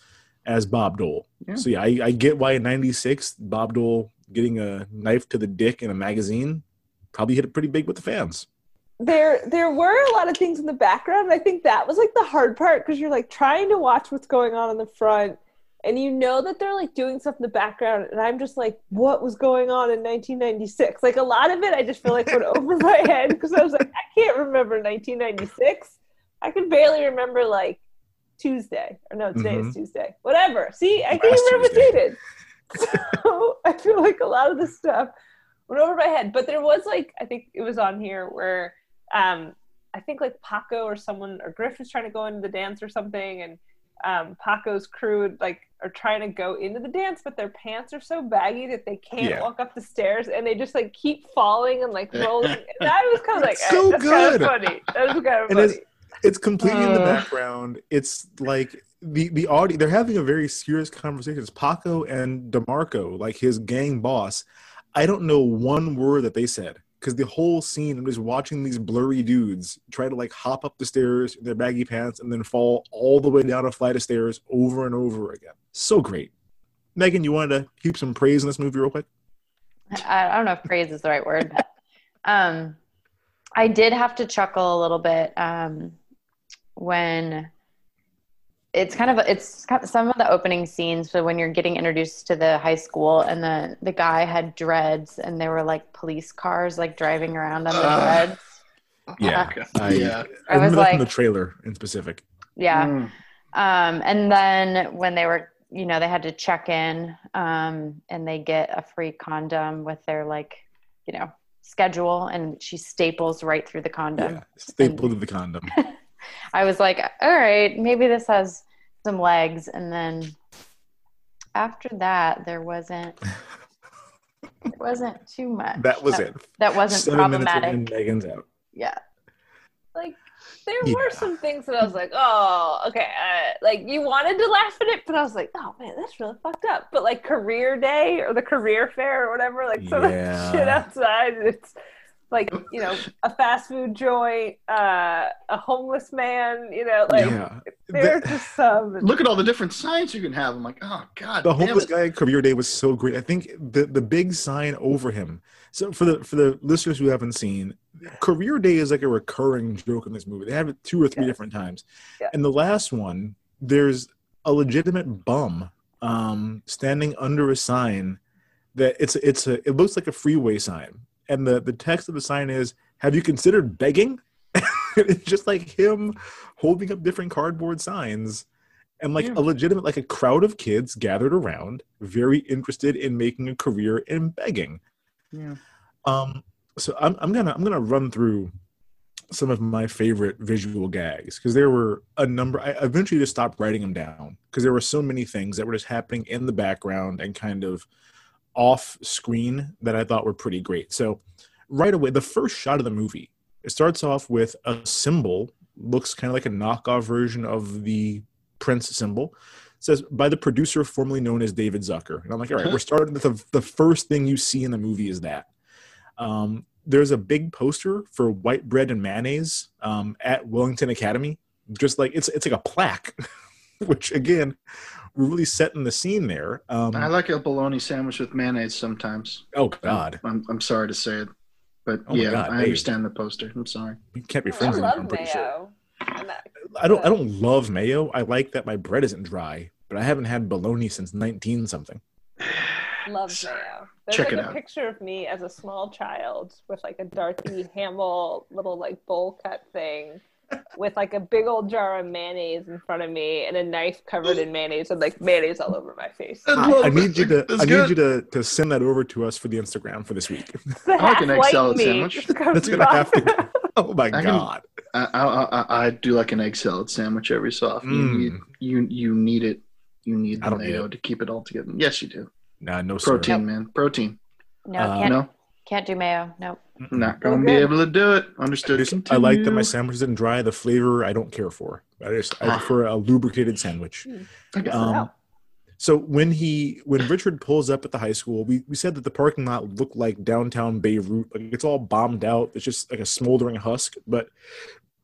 S7: as Bob Dole.
S8: Yeah.
S7: So yeah, I, I get why in '96 Bob Dole getting a knife to the dick in a magazine probably hit it pretty big with the fans.
S9: There there were a lot of things in the background and i think that was like the hard part because you're like trying to watch what's going on in the front and you know that they're like doing stuff in the background and i'm just like what was going on in 1996 like a lot of it i just feel like went over my <laughs> head because i was like i can't remember 1996 i can barely remember like tuesday or no today is mm-hmm. tuesday. Whatever. See i can't remember
S7: Tuesday.
S9: what date <laughs> so i feel like a lot of this stuff went over my head but there was like i think it was on here where um i think like paco or someone or griff is trying to go into the dance or something and um paco's crew like are trying to go into the dance but their pants are so baggy that they can't
S7: Yeah.
S9: walk up the stairs and they just like keep falling and like rolling <laughs> and i was kind of like
S7: so
S9: "Eh, that's kind
S7: good.
S9: of funny that was kind of <laughs> funny
S7: is- it's completely in the
S9: Uh.
S7: background. It's like the the audio. They're having a very serious conversation. It's Paco and Demarco, like his gang boss. I don't know one word that they said because the whole scene. I'm just watching these blurry dudes try to like hop up the stairs in their baggy pants and then fall all the way down a flight of stairs over and over again. So great. Megan, you wanted to heap some praise in this movie real quick?
S5: I, don't know if praise is the right word, but um, I did have to chuckle a little bit um, when it's kind of it's kind of some of the opening scenes. So when you're getting introduced to the high school, and the the guy had dreads, and there were like police cars like driving around on the
S8: Ah.
S5: dreads.
S7: Yeah, I,
S8: Yeah.
S7: I,
S5: I was
S7: remember that from the trailer in specific.
S5: Yeah.
S8: Mm.
S5: Um, and then when they were, you know, they had to check in um, and they get a free condom with their like you know, schedule and she staples right through the condom.
S7: Yeah, stapled to the condom. <laughs>
S5: I was like, all right, maybe this has some legs. And then after that, there wasn't. It wasn't too much.
S7: That was it.
S5: That wasn't
S7: Seven
S5: problematic.
S7: Megan's out.
S5: Yeah.
S9: like there were some things that I was like, oh, okay, uh, like you wanted to laugh at it, but I was like, oh man, that's really fucked up. But like career day or the career fair or whatever, like some of
S7: Yeah.
S9: shit outside, it's like you know a fast food joint, uh, a homeless man, you know, like
S7: yeah.
S9: there are
S7: The-
S9: just some.
S8: Look at all the different signs you can have. I'm like, oh god,
S7: the homeless
S8: it.
S7: guy at career day was so great. I think the the big sign over him. So for the for the listeners who haven't seen, career day is like a recurring joke in this movie. They have it two or three
S9: Yeah.
S7: different times.
S9: Yeah.
S7: And the last one, there's a legitimate bum um, standing under a sign that it's it's a it looks like a freeway sign, and the the text of the sign is, "Have you considered begging?" <laughs> it's just like him holding up different cardboard signs and like
S8: Yeah.
S7: a legitimate like a crowd of kids gathered around very interested in making a career in begging
S8: Yeah.
S7: um so i'm, I'm gonna i'm gonna run through some of my favorite visual gags because there were a number i eventually just stopped writing them down because there were so many things that were just happening in the background and kind of off screen that i thought were pretty great. So right away the first shot of the movie it starts off with a symbol looks kind of like a knockoff version of the prince symbol. It says by the producer formerly known as david zucker. And i'm like all right we're <laughs> starting with the, the first thing you see in the movie is that. Um, there's a big poster for white bread and mayonnaise um, at wellington academy. Just like it's it's like a plaque <laughs> <laughs> which again we're really setting the scene there um,
S8: I like a bologna sandwich with mayonnaise sometimes.
S7: oh god
S8: I'm, I'm sorry to say it, but
S7: Oh
S8: yeah,
S7: God,
S8: I
S7: Dave.
S8: understand the poster. I'm sorry.
S7: we can't be
S9: I
S7: friends anymore,
S9: love
S7: i'm pretty sure
S9: mayo.
S7: I don't I don't love mayo. I like that my bread isn't dry, but I haven't had bologna since 19 something. <sighs>
S9: Love
S8: Sorry.
S9: mayo. There's
S8: Check
S9: like
S8: it
S9: a
S8: out.
S9: picture of me as a small child with like a Dorothy Hamill little like bowl cut thing with like a big old jar of mayonnaise in front of me and a knife covered in mayonnaise and like mayonnaise all over my face.
S8: I
S7: I,
S8: love
S7: I
S8: it.
S7: need you to I need you to, to send that over to us for the Instagram for this week. <laughs>
S8: I like an egg salad sandwich. <laughs>
S7: That's gonna
S9: by.
S7: have to Oh my
S8: I can-
S7: god.
S8: I, I, I, I do like an egg salad sandwich every so often. You,
S7: Mm.
S8: need, you you need it. You need the
S7: don't need
S8: mayo
S7: it.
S8: to keep it all together. Yes, you do.
S7: Nah, no sir.
S8: Protein, man. Protein.
S5: No,
S7: Uh,
S5: can't
S8: No,
S5: can't do mayo. Nope.
S8: not gonna be able to do it. Understood.
S7: Just- I like that my sandwich isn't dry. The flavor I don't care for. I just I
S8: Ah.
S7: prefer a lubricated sandwich. Um, so when he when Richard pulls up at the high school, we, we said that the parking lot looked like downtown Beirut. Like it's all bombed out. It's just like a smoldering husk. But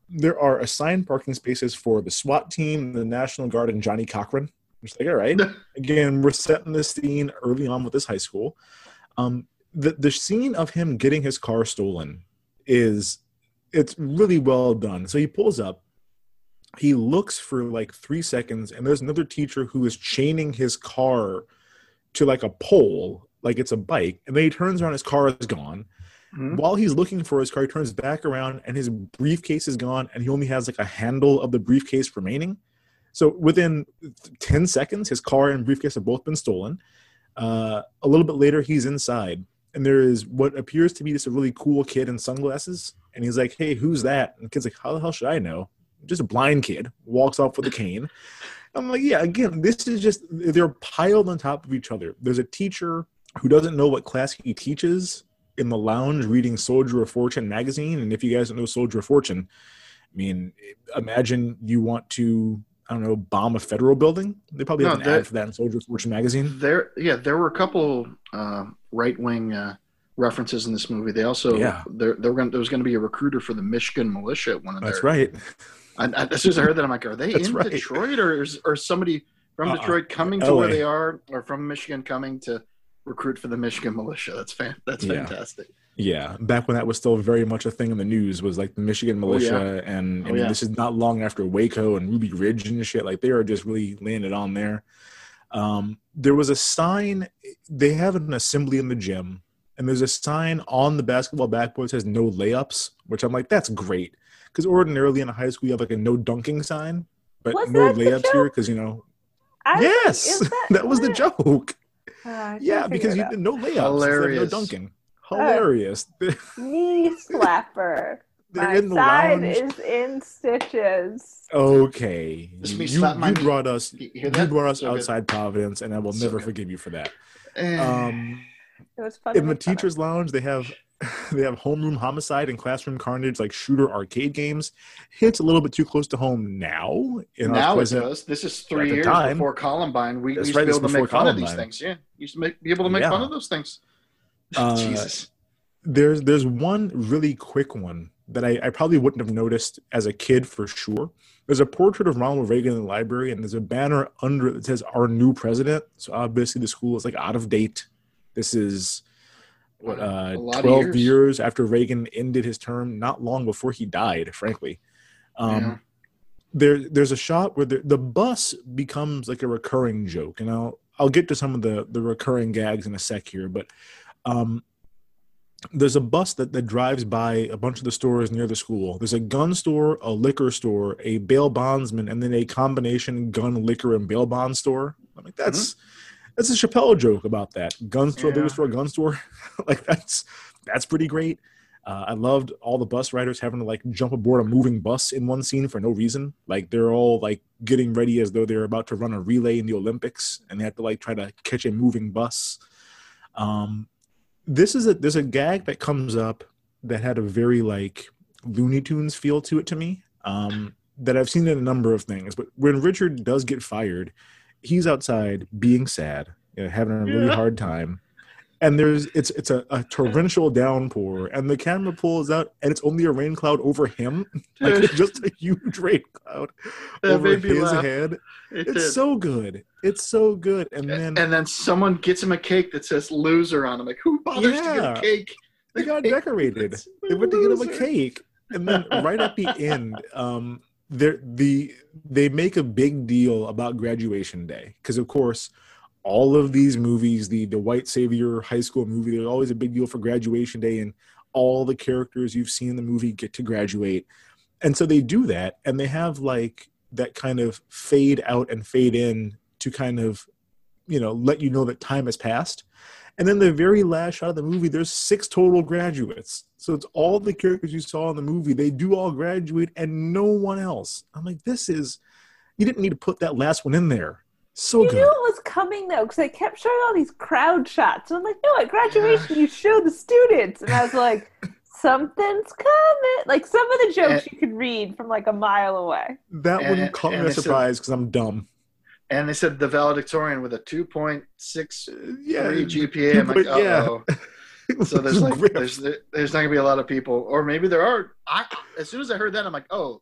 S7: there are assigned parking spaces for the SWAT team, the National Guard, and Johnnie Cochran. Just like, all right. <laughs> Again, we're setting the scene early on with this high school. Um, the the scene of him getting his car stolen is it's really well done. So he pulls up, he looks for like three seconds, and there's another teacher who is chaining his car to like a pole, like it's a bike, and then he turns around, his car is gone.
S8: Mhm.
S7: While he's looking for his car, he turns back around and his briefcase is gone, and he only has like a handle of the briefcase remaining. So within 10 seconds, his car and briefcase have both been stolen. Uh, a little bit later, he's inside, and there is what appears to be just a really cool kid in sunglasses. And he's like, Hey, who's that? And the kid's like, How the hell should I know? Just a blind kid walks off with a cane. I'm like, Yeah, again, this is just, they're piled on top of each other. There's a teacher who doesn't know what class he teaches in the lounge reading Soldier of Fortune magazine. And if you guys don't know Soldier of Fortune, I mean, imagine you want to, I don't know, bomb a federal building. They probably have
S8: No,
S7: an
S8: that-
S7: ad for that in Soldier Fortune magazine.
S8: There, yeah, there were a couple uh, right wing uh, references in this movie. They also,
S7: Yeah.
S8: there, gonna, there was going to be a recruiter for the Michigan militia. At one of
S7: That's
S8: their,
S7: right.
S8: I, I, as soon as I heard that, I'm like, are they <laughs>
S7: That's
S8: in
S7: right.
S8: Detroit, or is or somebody from
S7: Uh-uh.
S8: Detroit coming to where they are, or from Michigan coming to recruit for the Michigan militia? That's fan, that's
S7: Yeah.
S8: fantastic.
S7: Yeah, back when that was still very much a thing in the news was like the Michigan
S8: Oh, yeah.
S7: militia, and,
S8: Oh, yeah.
S7: this is not long after Waco and Ruby Ridge and shit. Like they are just really laying it on there. Um, there was a sign. They have an assembly in the gym, and there's a sign on the basketball backboard that says "No layups," which I'm like, that's great because ordinarily in a high school you have like a "No dunking" sign, but
S9: Was
S7: no layups here because you know.
S9: I was like,
S7: yes, <laughs>
S9: is
S7: that, was the joke.
S9: Uh,
S7: Yeah, because you
S9: it
S7: no layups, instead of no
S8: Hilarious.
S7: dunking. hilarious. <laughs>
S9: Knee slapper. <laughs>
S7: They're
S9: My
S7: in the
S9: side
S7: lounge.
S9: is in stitches.
S7: Okay,
S8: This
S7: you, you,
S8: slap my knee.
S7: brought us
S8: You
S7: you, brought us
S8: So good.
S7: outside Providence, and I will
S8: So
S7: never
S8: good.
S7: forgive you for that.
S8: Eh.
S7: Um,
S9: It was fun.
S7: in the
S9: make fun
S7: teachers' lounge, they have <laughs> they have homeroom homicide and classroom carnage, like shooter arcade games. Hits a little bit too close to home now.
S8: Now it does. This is three years
S7: time-
S8: before Columbine. We, we used
S7: right,
S8: to be able to make fun of these things. Yeah, used to make, be able to make
S7: Yeah.
S8: fun of those things. <laughs>
S7: Uh, <laughs>
S8: Jesus.
S7: there's there's one really quick one that I, I probably wouldn't have noticed as a kid for sure. There's a portrait of Ronald Reagan in the library, and there's a banner under it that says "Our new president." So obviously, the school is like out of date. This is what uh,
S8: A lot of
S7: 12
S8: years.
S7: years. after Reagan ended his term, not long before he died. Frankly, um,
S8: Yeah.
S7: there there's a shot where the, the bus becomes like a recurring joke, and I'll I'll get to some of the the recurring gags in a sec here, but um, there's a bus that, that drives by a bunch of the stores near the school. There's a gun store, a liquor store, a bail bondsman, and then a combination gun, liquor, and bail bond store. I'm like, that's that's a Chappelle joke about that. Gun store,
S8: Yeah.
S7: store, gun store. <laughs> like that's that's pretty great. Uh, I loved all the bus riders having to like jump aboard a moving bus in one scene for no reason. Like they're all like getting ready as though they're about to run a relay in the Olympics, and they have to like try to catch a moving bus. Um, this is a there's a gag that comes up that had a very like Looney Tunes feel to it to me. Um, that I've seen in a number of things, but when Richard does get fired, he's outside being sad, you know, having a really
S8: Yeah.
S7: hard time. And there's it's it's a, a torrential downpour, and the camera pulls out, and it's only a rain cloud over him, <laughs> like it's <laughs> just a huge rain cloud
S8: That
S7: over his
S8: laugh.
S7: head.
S8: It
S7: It's
S8: did.
S7: so good. It's so good. And then
S8: and then someone gets him a cake that says loser on it. Like, who bothers to get a cake?
S7: they got <laughs> decorated. They went to get him a cake, and then right at the end, um, they the they make a big deal about graduation day. Because, of course, all of these movies, the the white savior high school movie, there's always a big deal for graduation day, and all the characters you've seen in the movie get to graduate, and so they do that, and they have like that kind of fade out and fade in to kind of you know let you know that time has passed and then the very last shot of the movie there's six total graduates. So it's all the characters you saw in the movie. They do all graduate and no one else. I'm like this is you didn't need to put that last one in there. So
S9: You
S7: good.
S9: knew it was coming though, because they kept showing all these crowd shots. And I'm like, no, at graduation you show the students, and I was like, <laughs> something's coming. Like some of the jokes
S8: And-
S9: you could read from like a mile away.
S7: that one
S8: And-
S7: caught me
S8: and
S7: by
S8: a-
S7: surprise because i'm dumb
S8: And they said the valedictorian with a 2.6
S7: yeah
S8: GPA. I'm like,
S7: but yeah.
S8: oh. So there's <laughs> like there's there's not gonna be a lot of people, or maybe there are. I as soon as I heard that, I'm like, oh,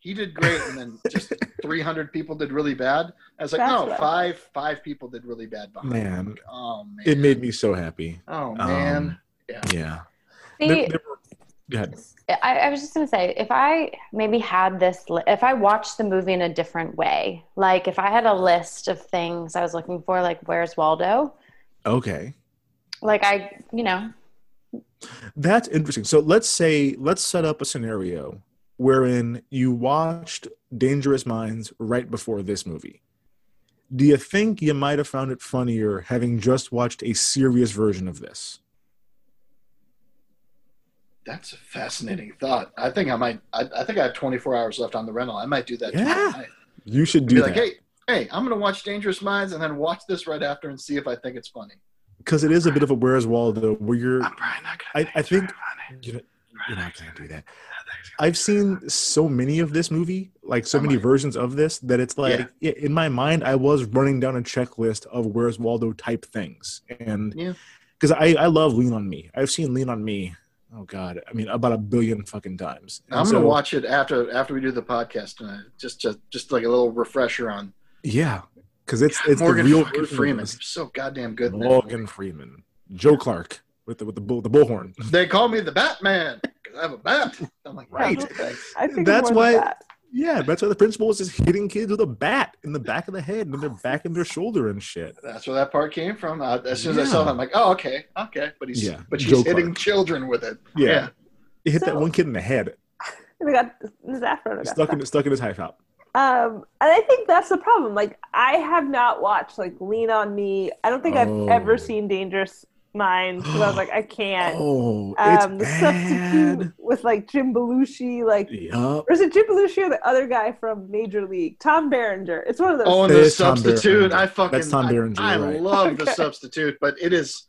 S8: he did great, and then just <laughs> 300 people did really bad. I was like,
S9: That's
S8: no,
S9: what
S8: five five people did really bad behind. him.
S7: man
S8: Oh man.
S7: it made me so happy
S8: Oh man.
S7: Um,
S8: yeah.
S7: yeah
S5: See,
S7: There- there were- go ahead
S5: I, I was just gonna say, if I maybe had this, li- if I watched the movie in a different way, like if I had a list of things I was looking for, like where's Waldo,
S7: okay
S5: like I, you know,
S7: That's interesting. So let's say let's set up a scenario wherein you watched Dangerous Minds right before this movie. Do you think you might have found it funnier having just watched a serious version of this?
S8: That's a fascinating thought. I think I might. I, I think I have 24 hours left on the rental. I might do that.
S7: Yeah. You should
S8: Be
S7: do
S8: like,
S7: that
S8: hey, hey, I'm gonna watch Dangerous Minds and then watch this right after and see if I think it's funny.
S7: because it is a bit of a Where's Waldo where you're.
S8: I'm probably not
S7: I,
S8: gonna.
S7: I think you know, you're not to do that. I've seen so many of this movie, like so
S8: Oh
S7: many versions of this, that it's like
S8: Yeah.
S7: yeah, in my mind, I was running down a checklist of Where's Waldo type things, and
S8: Yeah.
S7: because I I love Lean on Me. I've seen Lean on Me. Oh God, I mean about a billion fucking times. And
S8: I'm gonna watch it after after we do the podcast tonight. Just just just like a little refresher on
S7: Yeah, because it's it's
S8: Morgan
S7: the real
S8: fucking
S7: version of
S8: Freeman. So goddamn good. in
S7: Morgan. Freeman, Joe Clark with the with the bull, the bullhorn.
S8: They call me the Batman because I have a bat. I'm like,
S7: Right.
S8: Oh, wow.
S9: I think
S7: That's
S9: more than
S7: why-
S9: that.
S7: Yeah, that's why the principal was just hitting kids with a bat in the back of the head and then they're <laughs> back in their shoulder and shit.
S8: That's where that part came from. Uh, as soon as I saw
S7: Yeah.
S8: that, I'm like, oh, okay, okay. But he's
S7: Yeah,
S8: but she's
S7: Joe
S8: hitting
S7: Clark.
S8: children with it.
S7: Yeah. It hit that one kid in the head, <laughs>
S9: We got Zaffron. got
S7: stuck in stuck in his high top.
S9: Um, and I think that's the problem. Like, I have not watched like Lean on Me. I don't think I've
S7: Oh.
S9: ever seen Dangerous mind because I was like, I <gasps> can't.
S7: Oh, it's
S9: um, the
S7: bad.
S9: substitute with like Jim Belushi, like
S7: Yup.
S9: or is it Jim Belushi or the other guy from Major League, Tom Berenger? It's one of those.
S8: Oh, and the substitute. I fucking
S7: That's Tom
S8: I-
S7: Berenger,
S8: I,
S7: right.
S8: love the substitute, but it is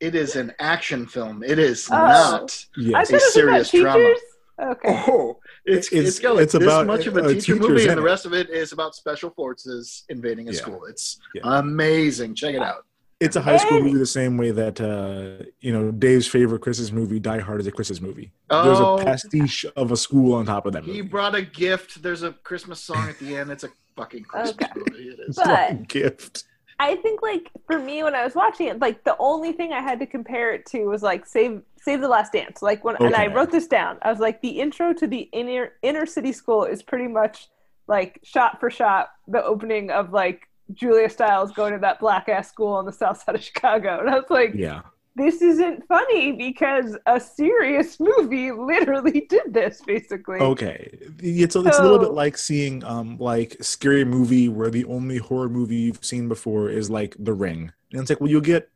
S8: it is an action film. It is
S9: Oh.
S8: not.
S9: I
S7: Yes.
S9: thought it was about
S8: serious drama.
S9: Okay.
S8: Oh, it's
S7: It's-
S8: it's got like
S7: it's
S8: this
S7: about
S8: much of a,
S7: a
S8: teacher
S7: teacher's
S8: movie,
S7: in
S8: and the rest of it is about special forces invading a
S7: Yeah.
S8: school. It's
S7: Yeah.
S8: amazing. Check it out.
S7: It's a high school
S9: Hey!
S7: movie the same way that uh, you know Dave's favorite Christmas movie, Die Hard, is a Christmas movie. There's
S8: Oh.
S7: a pastiche of a school on top of that movie.
S8: He brought a gift. There's a Christmas song at the end. It's a fucking Christmas
S9: Okay.
S8: movie. It is.
S9: But
S7: gift.
S9: I think like for me when I was watching it, like the only thing I had to compare it to was like Save Save the Last Dance. Like when and I wrote this down. I was like the intro to the inner inner city school is pretty much like shot for shot the opening of like Julia Stiles going to that black ass school on the south side of Chicago. And I was like,
S7: Yeah.
S9: this isn't funny because a serious movie literally <laughs> did this basically.
S7: Okay. It's a, it's a little bit like seeing um like scary movie where the only horror movie you've seen before is like The Ring. And it's like, well, you'll get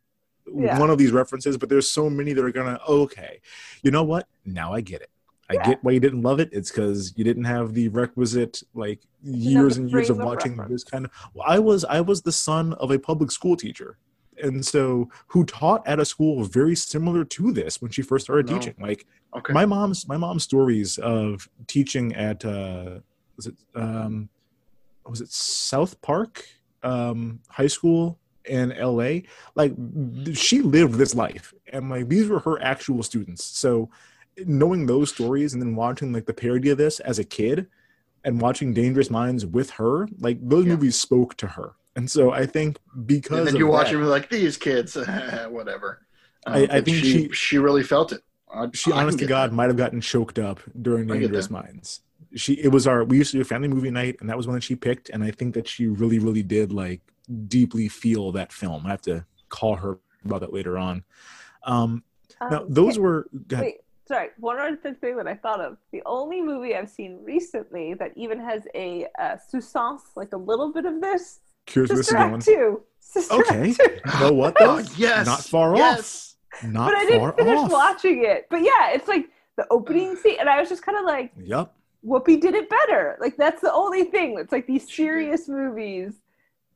S9: Yeah.
S7: one of these references, but there's so many that are gonna okay. You know what? Now I get it. I
S9: Yeah.
S7: get why you didn't love it. It's because you didn't have the requisite like years and years of watching this kind of. Well, I was I was the son of a public school teacher, and so who taught at a school very similar to this when she first started
S8: No.
S7: teaching. Like
S8: Okay.
S7: my mom's my mom's stories of teaching at uh was it um was it South Park um high school in LA like she lived this life and like these were her actual students so knowing those stories and then watching like the parody of this as a kid and watching Dangerous Minds with her like those
S8: Yeah.
S7: movies spoke to her and so I think because
S8: and then you watch
S7: that,
S8: him like these kids, <laughs> whatever. Um,
S7: I- I think
S8: she,
S7: she-
S8: she really felt it. I-
S7: she
S8: I
S7: honest to god
S8: that.
S7: might have gotten choked up during dangerous minds she it was our we used to do a family movie night and that was one that she picked and i think that she really really did like deeply feel that film i have to call her about that later on um now
S9: Um,
S7: those
S9: okay.
S7: were go ahead.
S9: Wait, sorry. One other thing that I thought of. The only movie I've seen recently that even has a uh, sousance, like a little bit of this,
S7: curious where this
S9: Sister
S7: going
S9: Act 2. Sister
S7: Okay.
S9: Act 2.
S7: you know what though
S8: yes.
S7: not far
S8: yes.
S7: off not
S9: But I didn't finish
S7: off
S9: watching it. But yeah, it's like the opening <sighs> scene, and I was just kind of like,
S7: yep
S9: Whoopi did it better. Like that's the only thing. It's like these serious movies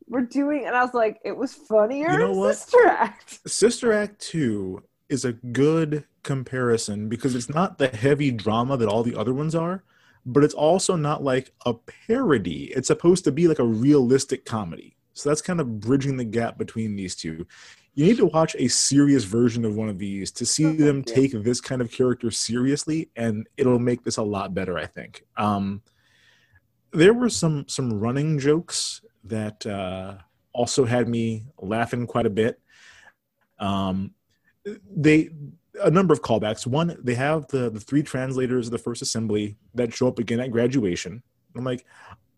S9: we're doing, and I was like, it was funnier.
S7: You know what?
S9: Sister Act.
S7: Sister Act 2 is a good comparison because it's not the heavy drama that all the other ones are, but it's also not like a parody. It's supposed to be like a realistic comedy. So that's kind of bridging the gap between these two. You need to watch a serious version of one of these to see them take this kind of character seriously, and it'll make this a lot better, I think. Um, there were some some running jokes that uh, also had me laughing quite a bit. Um, they a number of callbacks. One, they have the the three translators of the first assembly that show up again at graduation. I'm like,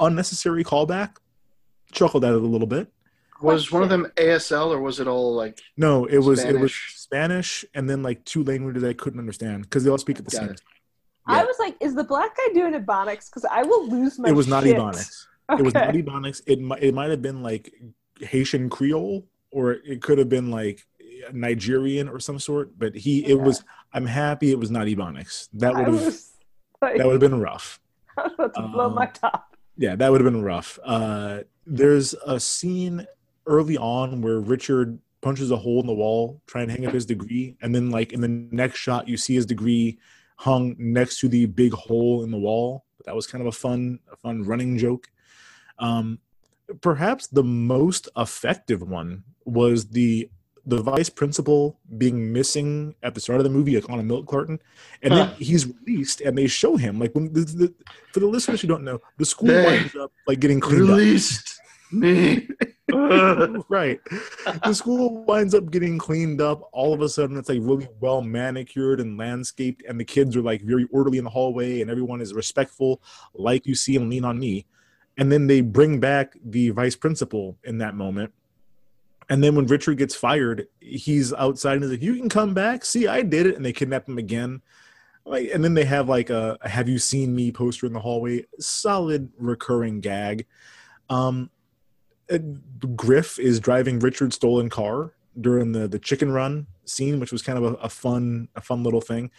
S7: unnecessary callback. Chuckled at it a little bit.
S8: Was one of them ASL or was it all like?
S7: No, it was it was
S8: Spanish.
S7: Spanish and then like two languages I couldn't understand because they all speak at the
S8: Got
S7: same
S8: it.
S7: time.
S9: I was like, is the black guy doing Ebonics? Because I will lose my.
S7: It was not
S9: shit.
S7: Ebonics. It was not
S9: Okay.
S7: Ebonics. It might it might have been like Haitian Creole or it could have been like Nigerian or some sort. But he it was. I'm happy it was not Ebonics. That would have
S9: like,
S7: that would have been rough. <laughs>
S9: I was about to blow
S7: Um,
S9: my top.
S7: Yeah, that would have been rough. Uh, there's a scene early on where Richard punches a hole in the wall trying to hang up his degree, and then like in the next shot, you see his degree hung next to the big hole in the wall. That was kind of a fun, a fun running joke. Um, perhaps the most effective one was the the vice principal being missing at the start of the movie like on a milk carton and then he's released and they show him like when the, the, for the listeners who don't know the school
S8: They
S7: winds up like getting cleaned
S8: Released me.
S7: up <laughs> right. The school winds up getting cleaned up. All of a sudden it's like really well manicured and landscaped and the kids are like very orderly in the hallway and everyone is respectful like you see in lean on me. And then they bring back the vice principal in that moment and then when richard gets fired he's outside and he's like you can come back see i did it and they kidnap him again like and then they have like a, have you seen me poster in the hallway solid recurring gag um uh, griff is driving richard's stolen car during the the chicken run scene, which was kind of a, a fun a fun little thing.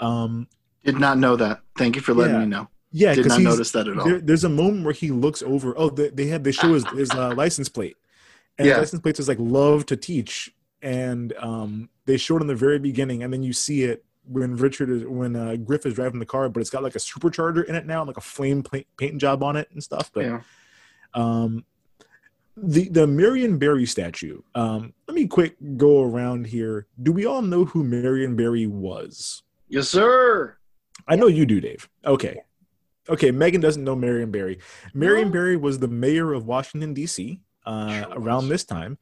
S7: Um,
S8: Did not know that. Thank you for letting
S7: Yeah.
S8: me know.
S7: yeah,
S8: did not notice that at all.
S7: There, there's a moment where he looks over. Oh, they, they had they show his his uh, license plate, and
S8: Yeah.
S7: license plates is like "love to teach," and um, they show it in the very beginning, and then you see it when Richard is when uh, Griff is driving the car, but it's got like a supercharger in it now, and like a flame paint, paint job on it and stuff. But
S8: Yeah.
S7: um, the the Marion Barry statue. Um, let me quick go around here. Do we all know who Marion Barry was?
S8: Yes, sir.
S7: I know you do, Dave. Okay. Okay, Megan doesn't know Marion Barry. Marion Barry was the mayor of Washington, D.C. Uh,
S8: Sure
S7: around this time.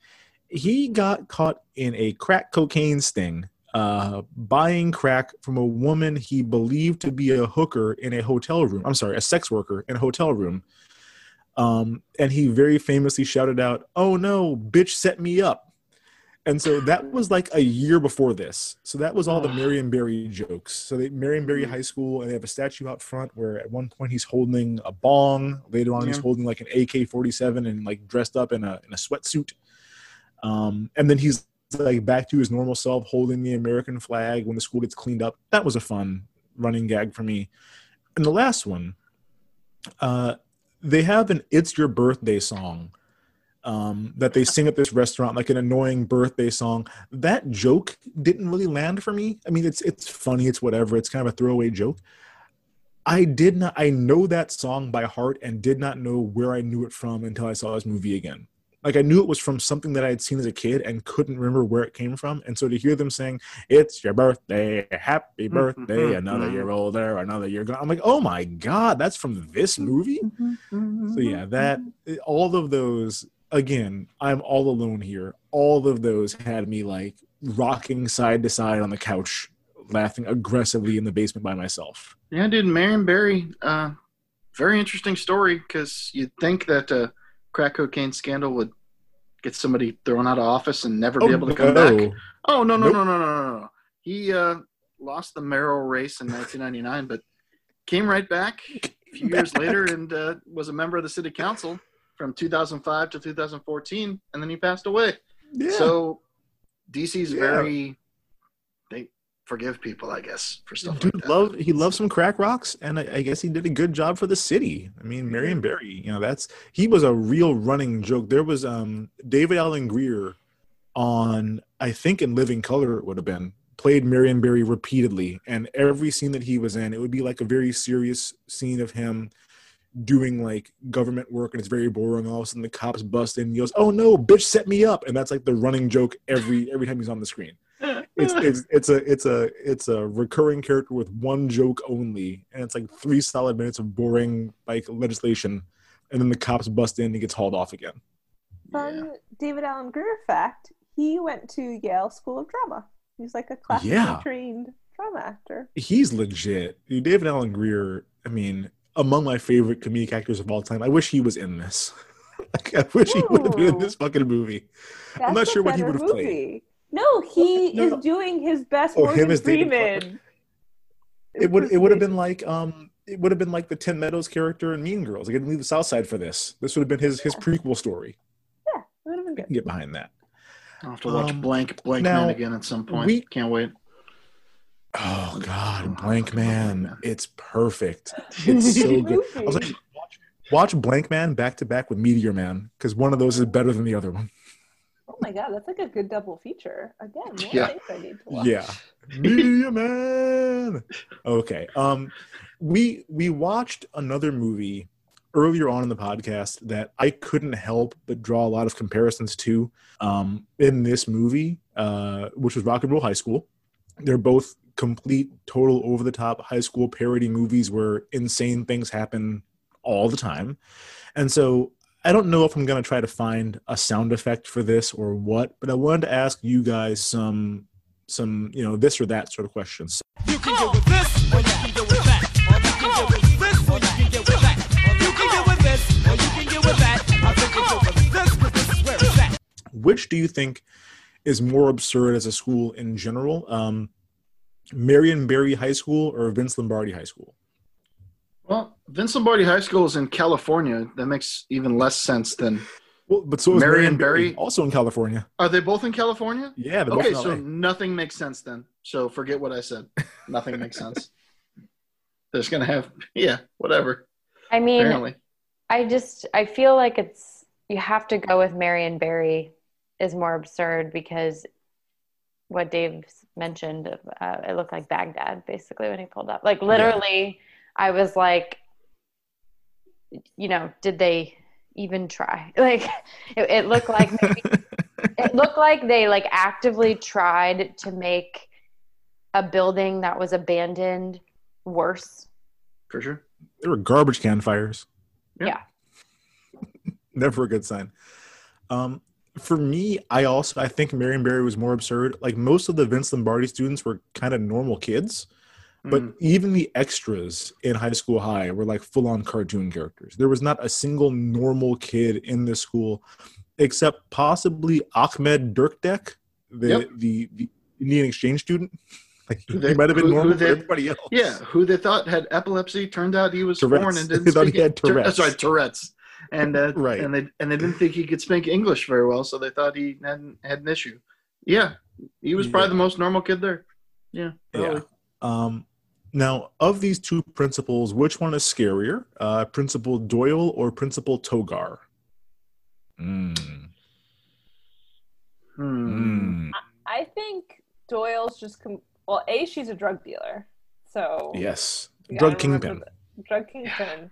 S7: He got caught in a crack cocaine sting, uh, buying crack from a woman he believed to be a hooker in a hotel room. I'm sorry, a sex worker in a hotel room. Um, and he very famously shouted out, Oh no, bitch set me up. And so that was like a year before this. So that was all the Marion Barry jokes. So they Marion Barry High School, and they have a statue out front where at one point he's holding a bong. Later on, he's holding like an AK forty seven and like dressed up in a in a sweatsuit. Um, and then he's like back to his normal self, holding the American flag when the school gets cleaned up. That was a fun running gag for me. And the last one, uh, they have an "It's Your Birthday" song um, that they sing at this restaurant, like an annoying birthday song. That joke didn't really land for me. I mean, it's it's funny, it's whatever, it's kind of a throwaway joke. I did not. I know that song by heart and did not know where I knew it from until I saw this movie again. Like I knew it was from something that I had seen as a kid and couldn't remember where it came from. And so to hear them saying, "It's your birthday, happy mm-hmm, birthday, mm-hmm, another year mm-hmm. older, another year gone," I'm like, "Oh my god, that's from this movie." So yeah, that all of those again, I'm all alone here. All of those had me like rocking side to side on the couch, laughing aggressively in the basement by myself.
S8: Yeah, dude, Marion Barry, uh, very interesting story because you'd think that a crack cocaine scandal would get somebody thrown out of office and never be able to come back. Oh no no
S7: Nope.
S8: no no no no no! He uh, lost the mayoral race in 1999, but came right back a few years later and uh, was a member of the city council from 2005 to 2014, and then he passed away.
S7: Yeah.
S8: So DC's
S7: Yeah.
S8: very they forgive people, I guess, for stuff
S7: Dude
S8: like that.
S7: loved he loved some crack rocks, and I, I guess he did a good job for the city. I mean, Marion Barry, you know, that's he was a real running joke. There was um David Alan Grier on I think in Living Color it would have been played Marion Barry repeatedly, and every scene that he was in, it would be like a very serious scene of him doing like government work and it's very boring. All of a sudden the cops bust in and he goes, Oh no, bitch set me up. And that's like the running joke every every time he's on the screen. It's <laughs> it's it's a it's a it's a recurring character with one joke only. And it's like three solid minutes of boring like legislation. And then the cops bust in and he gets hauled off again.
S9: Fun David Alan Grier fact: He went to Yale School of Drama. He's like a classically
S7: Yeah.
S9: trained drama actor.
S7: He's legit. Dude, David Alan Grier, I mean, among my favorite comedic actors of all time. I wish he was in this. <laughs> like, I wish he would have been in this fucking movie.
S9: That's
S7: I'm not sure what he would have played.
S9: No, he
S7: No,
S9: is
S7: no.
S9: doing his best
S7: Oh, him
S9: Morgan
S7: as David
S9: Freeman.
S7: It would it would have been like um it would have been like the Tim Meadows character in Mean Girls. Like, I didn't leave the South Side for this. This would have been his his prequel story.
S9: Yeah, it would have been
S7: I
S9: good.
S7: can get behind that.
S8: I'll have to watch
S7: Um,
S8: Blank Blank
S7: now,
S8: Man again at some point.
S7: we-
S8: Can't wait.
S7: Oh God, Blankman, it's perfect. <laughs> It's so good. I was like, watch, watch Blankman back to back with Meteor Man because one of those is better than the other one.
S9: Oh my god, that's like a good double feature. Again, more
S8: Yeah.
S9: things I need to watch.
S7: Yeah, Meteor <laughs> Man. Okay. Um, we we watched another movie earlier on in the podcast that I couldn't help but draw a lot of comparisons to. Um, in this movie, uh, which was Rock and Roll High School, they're both complete, total, over the top high school parody movies where insane things happen all the time. And so I don't know if I'm going to try to find a sound effect for this or what, but I wanted to ask you guys some some you know this or that sort of questions.
S1: You can get with this, or you can get with that. Or you can get with this, or you can get with that. You can get with this, or you can get with that. I think you get with this, this is where it's at.
S7: Which do you think is more absurd as a school in general? Um, Marion Barry High School or Vince Lombardi High School?
S8: Well, Vince Lombardi High School is in California. That makes even less sense than
S7: Well, but so is
S8: Marion
S7: Marion Barry,
S8: Barry-
S7: also in California.
S8: Are they both in California?
S7: Yeah, they're both
S8: Okay,
S7: in
S8: so nothing makes sense then. So forget what I said. Nothing makes sense. <laughs> They're just gonna have yeah, whatever.
S5: I mean,
S8: Apparently,
S5: I just I feel like it's you have to go with Marion Barry is more absurd because what Dave mentioned, uh, it looked like Baghdad basically when he pulled up. Like literally, I was like, you know, did they even try? <laughs> Like, it, it looked like maybe, <laughs> it looked like they like actively tried to make a building that was abandoned worse.
S8: for sure.
S7: There were garbage can fires.
S8: Yeah.
S5: Yeah. <laughs>
S7: Never a good sign. Um, for me, I also I think Marion Barry was more absurd. Like most of the Vince Lombardi students were kind of normal kids, but
S8: Mhm.
S7: even the extras in high school high were like full on cartoon characters. There was not a single normal kid in this school, except possibly Ahmed Dirkdek, the
S8: Yep.
S7: the, the Indian exchange student. <laughs> Like
S8: Who
S7: he
S8: they-
S7: might have been
S8: who- who
S7: normal,
S8: they-
S7: but everybody else.
S8: Yeah, who they thought had epilepsy turned out he was
S7: Tourette's.
S8: foreign and didn't
S7: They <laughs> thought he had
S8: Tour-
S7: Tourette's.
S8: Sorry, Tourette's. And uh, <laughs>
S7: Right.
S8: and they and they didn't think he could speak English very well, so they thought he hadn't had an issue. Yeah, he was probably
S7: Yeah.
S8: the most normal kid there. Yeah, probably.
S7: Yeah. Um, now, of these two principals, which one is scarier, uh, Principal Doyle or Principal Togar? Mm.
S8: Hmm.
S7: Mm.
S9: I think Doyle's just com- well, a she's a drug dealer, so
S7: Yes, drug kingpin.
S9: the- drug kingpin,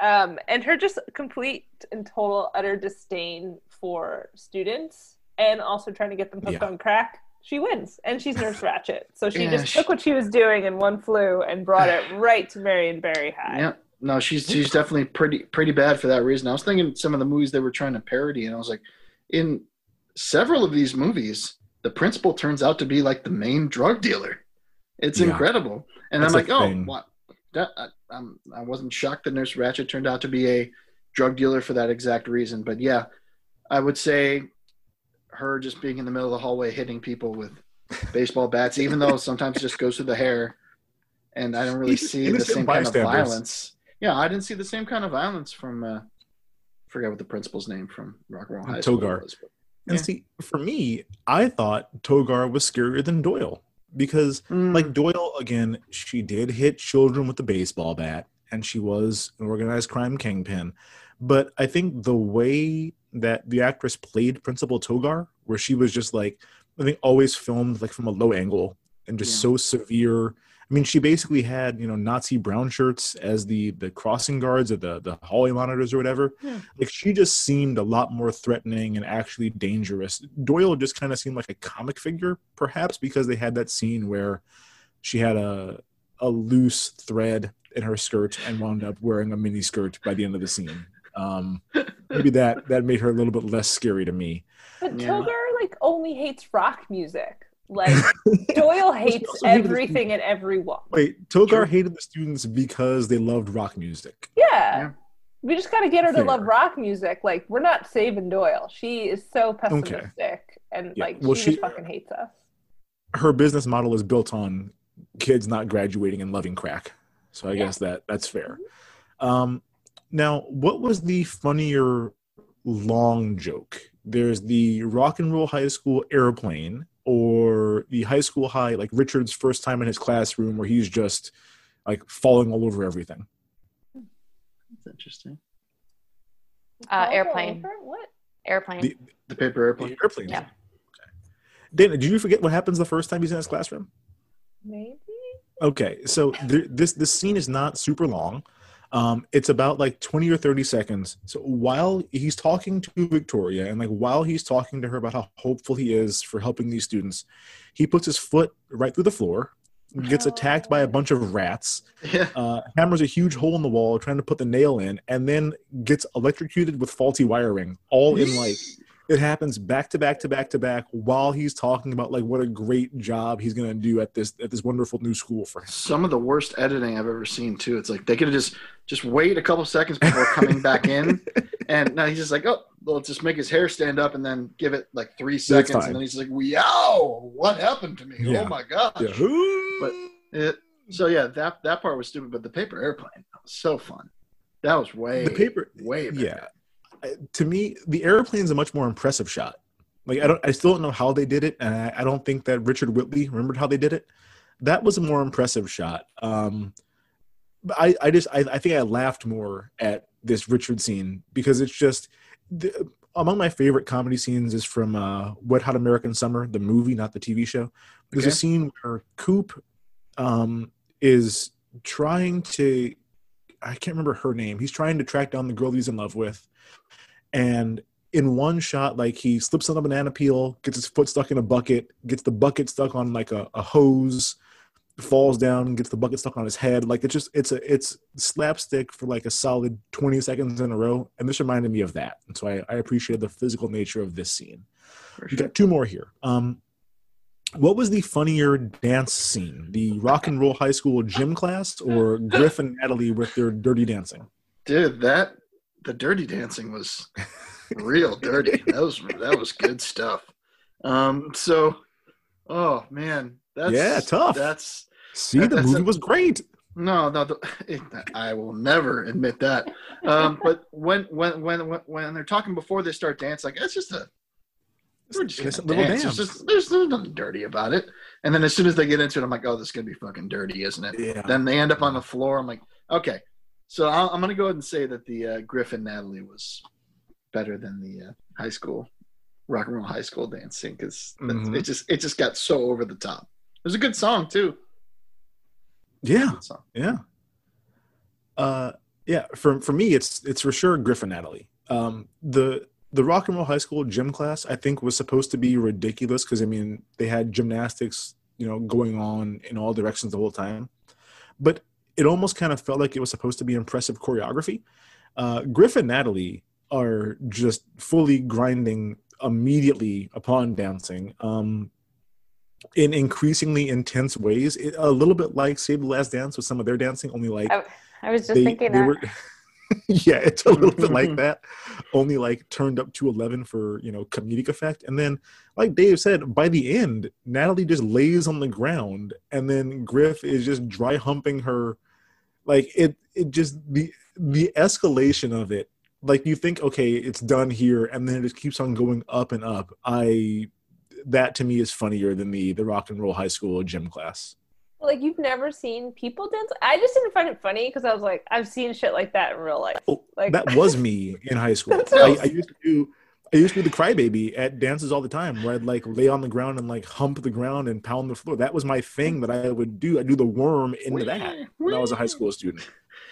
S9: um, and her just complete and total utter disdain for students, and also trying to get them hooked
S7: Yeah.
S9: on crack. She wins, and she's Nurse <laughs> Ratched, so she
S8: Yeah,
S9: just
S8: she-
S9: took what she was doing in one flew and brought it <sighs> right to Marion Barry High.
S8: Yeah. No, she's she's definitely pretty pretty bad for that reason. I was thinking some of the movies they were trying to parody, and I was like, in several of these movies, the principal turns out to be like the main drug dealer. It's
S7: Yeah.
S8: incredible, and
S7: That's
S8: I'm
S7: a
S8: like, oh, what? That, I, I'm, I wasn't shocked that Nurse Ratched turned out to be a drug dealer for that exact reason. But yeah, I would say her just being in the middle of the hallway hitting people with baseball bats, even though sometimes it just goes through the hair, and I don't really <laughs> see the same kind of violence. Yeah, I didn't see the same kind of violence from. Uh, forget what the principal's name from Rock and Roll High School
S7: Togar.
S8: was. but-
S7: And see, for me, I thought Togar was scarier than Doyle because,
S8: Mm.
S7: like Doyle, again, she did hit children with a baseball bat, and she was an organized crime kingpin. But I think the way that the actress played Principal Togar, where she was just like, I think always filmed like from a low angle and just
S8: Yeah.
S7: so severe. I mean, she basically had you know Nazi brown shirts as the the crossing guards or the the hallway monitors or whatever.
S8: Yeah.
S7: Like she just seemed a lot more threatening and actually dangerous. Doyle just kind of seemed like a comic figure, perhaps because they had that scene where she had a a loose thread in her skirt and wound up wearing a mini skirt by the end of the scene. Um, maybe that that made her a little bit less scary to me.
S9: But
S8: Yeah.
S9: Togar like only hates rock music. Like <laughs> Doyle hates
S7: also hated the
S9: everything and everyone.
S7: Wait, Togar
S8: Sure.
S7: hated the students because they loved rock music.
S9: Yeah.
S8: Yeah.
S9: We just gotta get her to love rock music. Like we're not saving Doyle. She is so pessimistic and
S7: Yeah.
S9: like
S7: Well,
S9: she,
S7: she-
S9: fucking hates us.
S7: Her business model is built on kids not graduating and loving crack. So I
S9: Yeah.
S7: guess that that's fair. Um, now, what was the funnier long joke? There's the rock and roll high school airplane, or the high school high, like Richard's first time in his classroom, where he's just like falling all over everything.
S8: That's interesting.
S5: Uh,
S9: Oh,
S5: airplane.
S9: over? What?
S5: Airplane.
S7: The-
S8: The paper airplane.
S7: The airplane.
S5: Yeah.
S7: Okay. Dana, did you forget what happens the first time he's in his classroom?
S9: Maybe.
S7: Okay, so th- this this scene is not super long. Um, it's about like twenty or thirty seconds. So while he's talking to Victoria, and like while he's talking to her about how hopeful he is for helping these students, he puts his foot right through the floor, gets attacked by a bunch of rats,
S8: Yeah.
S7: uh, hammers a huge hole in the wall trying to put the nail in, and then gets electrocuted with faulty wiring. All in like it happens back to back to back to back while he's talking about like what a great job he's gonna do at this at this wonderful new school for him.
S8: Some of the worst editing I've ever seen too. It's like they could have just just wait a couple seconds before coming back in, <laughs> and now he's just like, oh, well, just make his hair stand up and then give it like three seconds, and then he's like, wow, what happened to me?
S7: Oh yeah.
S8: Oh my gosh.
S7: Yeah.
S8: But it, so yeah, that that part was stupid, but the paper airplane that was so fun. That was way
S7: the paper
S8: way better.
S7: yeah to me, the airplane's a much more impressive shot. Like I don't, I still don't know how they did it, and I, I don't think that Richard Whitley remembered how they did it. That was a more impressive shot. Um, but I, I just, I, I think I laughed more at this Richard scene because it's just the, among my favorite comedy scenes is from uh, Wet Hot American Summer, the movie, not the TV show. There's a scene where Coop um, is trying to, I can't remember her name. He's trying to track down the girl he's in love with, and in one shot, like he slips on a banana peel, gets his foot stuck in a bucket, gets the bucket stuck on like a, a hose, falls down, gets the bucket stuck on his head. Like it's just it's a it's slapstick for like a solid 20 seconds in a row. And this reminded me of that. And so I, I appreciated the physical nature of this scene.
S8: For
S7: We got two more here. Um what was the funnier dance scene? The rock and roll high school gym class or Griff and Natalie with their dirty dancing?
S8: Dude, that the dirty dancing was <laughs> real dirty. That was that was good stuff. Um, so, oh man, that's
S7: Yeah, tough.
S8: That's
S7: See,
S8: That-
S7: the
S8: that's
S7: movie
S8: a-
S7: was great.
S8: no, no. The, <laughs> I will never admit that. Um, but when when when when they're talking before they start dancing, like it's just a we're just
S7: Innocent
S8: gonna
S7: little
S8: dance. just, there's there's nothing dirty about it. And then as soon as they get into it, I'm like, oh, this is gonna be fucking dirty, isn't it?
S7: Yeah.
S8: Then they end up on the floor. I'm like, okay. So I'll, I'm gonna go ahead and say that the uh, Griffin Natalie was better than the uh, high school rock and roll high school dancing because
S7: Mhm.
S8: it just it just got so over the top. It was a good song too.
S7: Yeah.
S8: Song.
S7: Yeah. Uh yeah, for for me it's it's for sure Griffin Natalie. Um the the rock and roll high school gym class I think was supposed to be ridiculous because I mean they had gymnastics, you know, going on in all directions the whole time. But it almost kind of felt like it was supposed to be impressive choreography. Uh Griff and Natalie are just fully grinding immediately upon dancing. Um in increasingly intense ways, it, a little bit like Save the Last Dance with some of their dancing, only like
S5: I, I was just
S7: they,
S5: thinking
S7: they
S5: that.
S7: were <laughs> yeah it's a little bit like <laughs> that only like turned up to 11 for you know comedic effect and then like dave said by the end natalie just lays on the ground and then griff is just dry humping her like it it just the the escalation of it like you think okay it's done here and then it just keeps on going up and up i that to me is funnier than the the rock and roll high school gym class
S9: Like you've never seen people dance. I just didn't find it funny because I was like, I've seen shit like that in real life.
S7: Oh,
S9: Like
S7: that was me <laughs> in high school. I. I used to do I used to be the crybaby at dances all the time where I'd like lay on the ground and like hump the ground and pound the floor. That was my thing that I would do. I'd do the worm into that when I was a high school student.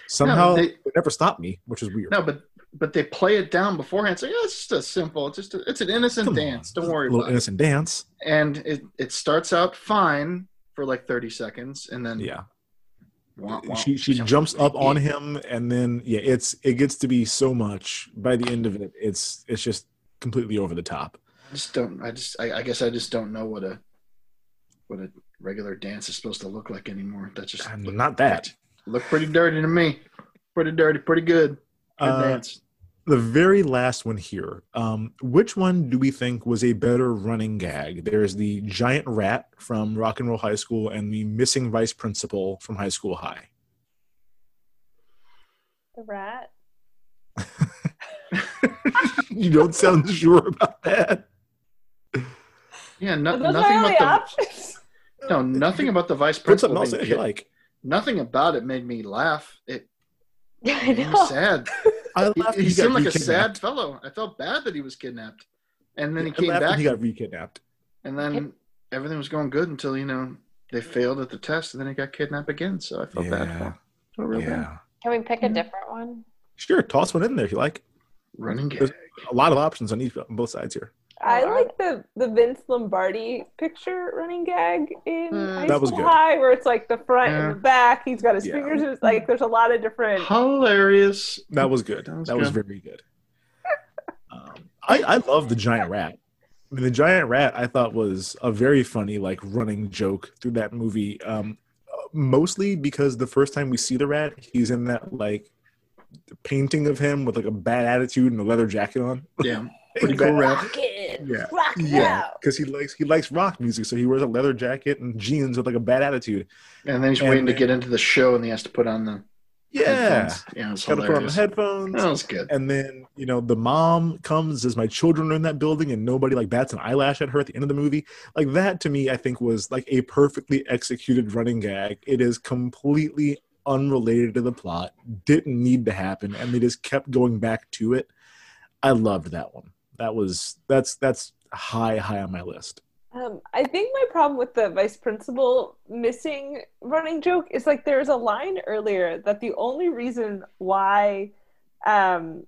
S7: Somehow
S8: they-
S7: it never stopped me, which is weird.
S8: No, but but they play it down beforehand. So yeah, it's just a simple. It's just a, it's an innocent
S7: Come on.
S8: dance. Don't worry
S7: a little
S8: about it.
S7: innocent dance.
S8: And it it starts out fine for like 30 seconds, and then
S7: Yeah. She she
S8: jump
S7: jumps up on him and then yeah, it's it gets to be so much. By the end of it, it's it's just completely over the top.
S8: I just don't. I just. I, I guess I just don't know what a what a regular dance is supposed to look like anymore. That's just
S7: And
S8: look,
S7: not that.
S8: look pretty dirty to me. Pretty dirty. Pretty good. Good
S7: Uh,
S8: dance.
S7: the very last one here um, which one do we think was a better running gag there's the giant rat from rock and roll high school and the missing vice principal from high school high
S9: the rat. <laughs> <laughs>
S7: you don't sound sure about that
S8: Yeah. No, nothing
S9: my only
S8: about
S9: options?
S8: the. No, <laughs> nothing about the vice
S7: put something
S8: principal.
S7: else in
S8: being
S7: if you
S8: kid-
S7: like
S8: Nothing about it made me laugh. It
S5: Yeah, <laughs> I
S8: made me
S5: know.
S8: sad.
S7: i
S8: He,
S7: laughed
S8: he
S7: he
S8: seemed like a sad fellow. I felt bad that he was kidnapped, and then he
S7: I
S8: came back,
S7: he got re-kidnapped
S8: and then everything was going good until you know they failed at the test, and then he got kidnapped again. So I felt bad for him. Felt real bad.
S7: yeah
S5: Can we pick a different one?
S7: sure toss one in there if you like
S8: Running gag.
S7: There's
S8: gag.
S7: a lot of options on each on both sides here
S9: I like the the Vince Lombardi picture running gag in
S8: Mm,
S9: High
S7: that was
S9: School
S7: good.
S9: High, where it's like the front
S8: Yeah.
S9: and the back. He's got his
S7: Yeah.
S9: fingers. in his- Like there's a lot of different.
S8: Hilarious.
S7: That was good.
S8: That
S7: That
S8: was
S7: was,
S8: good.
S7: very good. Um, I, I love the giant rat. I mean, the giant rat I thought was a very funny, like running joke through that movie. Um, mostly because the first time we see the rat, he's in that like painting of him with like a bad attitude and a leather jacket on.
S8: Yeah. <laughs> Pretty cool rap.
S9: Rockin',
S7: Yeah.
S9: rock
S7: Yeah, because he likes he likes rock music, so he wears a leather jacket and jeans with like a bad attitude.
S8: And then he's
S7: And
S8: waiting to get into the show, and he has to put on the
S7: Yeah.
S8: headphones. Yeah, it was
S7: Got to put on the headphones.
S8: That was good.
S7: And then, you know, the mom comes as my children are in that building and nobody like bats an eyelash at her at the end of the movie. Like that to me, I think was like a perfectly executed running gag. It is completely unrelated to the plot, didn't need to happen, and they just kept going back to it. I loved that one. That was that's that's high, high on my list.
S9: Um, I think my problem with the vice principal missing running joke is like there's a line earlier that the only reason why um,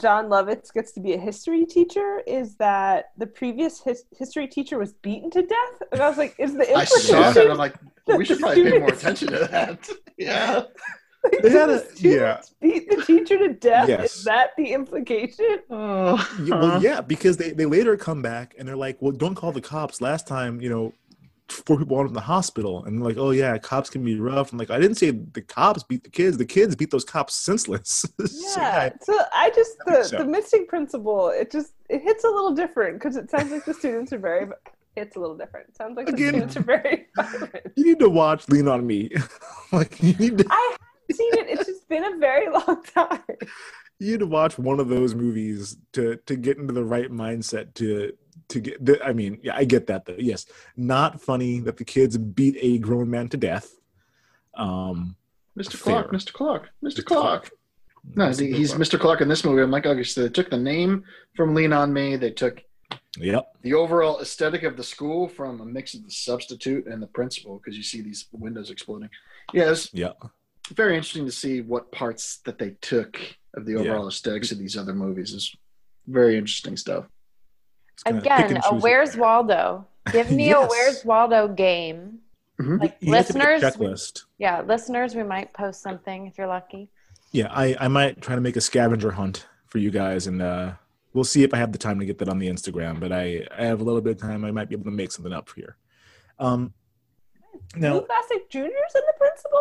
S9: Jon Lovitz gets to be a history teacher is that the previous his- history teacher was beaten to death. And I was like, is the
S8: I saw that. I'm like, we should probably pay more attention to that. <laughs> Yeah.
S7: They had a
S9: students
S7: yeah. <laughs>
S9: beat the teacher to death?
S7: Yes.
S9: Is that the implication? <laughs>
S8: Oh,
S7: Yeah, well, yeah, because they, they later come back and they're like, well, don't call the cops. Last time, you know, four people went in the hospital, and like, oh yeah, cops can be rough. I'm like, I didn't say the cops beat the kids. The kids beat those cops senseless. So,
S9: Yeah. So I just the
S7: So-
S9: the missing principle. It just it hits a little different because it sounds like the students are very. It's a little different. Sounds like
S7: Again-
S9: students are very. <laughs> violent.
S7: you need to watch Lean on Me. <laughs> like you need to
S9: I haven't seen it. It's just been a very <laughs> long time.
S7: you need to watch one of those movies to to get into the right mindset to to get the, I mean, yeah, I get that though. Yes. Not funny that the kids beat a grown man to death. Um
S8: Mr.
S7: Fair.
S8: Clark, Mr. Clark, Mr.
S7: Mr.
S8: Clark. No,
S7: Mr.
S8: he's
S7: Clark.
S8: Mr. Clark in this movie. I'm like, okay, so they took the name from Lean on Me. They took
S7: Yep.
S8: the overall aesthetic of the school from a mix of the substitute and the principal because you see these windows exploding. Yes.
S7: Yeah.
S8: very interesting to see what parts that they took of the
S7: Yeah.
S8: overall aesthetics of these other movies. Is very interesting stuff.
S7: It's kinda pick
S5: Again, a Where's
S7: it.
S5: Waldo? Give me <laughs> a Where's Waldo game.
S8: Mhm.
S5: Like
S7: You have to a
S5: listeners, we-
S7: checklist.
S5: yeah, listeners, we might post something if you're lucky.
S7: Yeah, I, I might try to make a scavenger hunt for you guys, and uh, we'll see if I have the time to get that on the Instagram. But I, I have a little bit of time. I might be able to make something up here. Um,
S9: Blue
S7: now,
S9: Classic Junior's in the principal.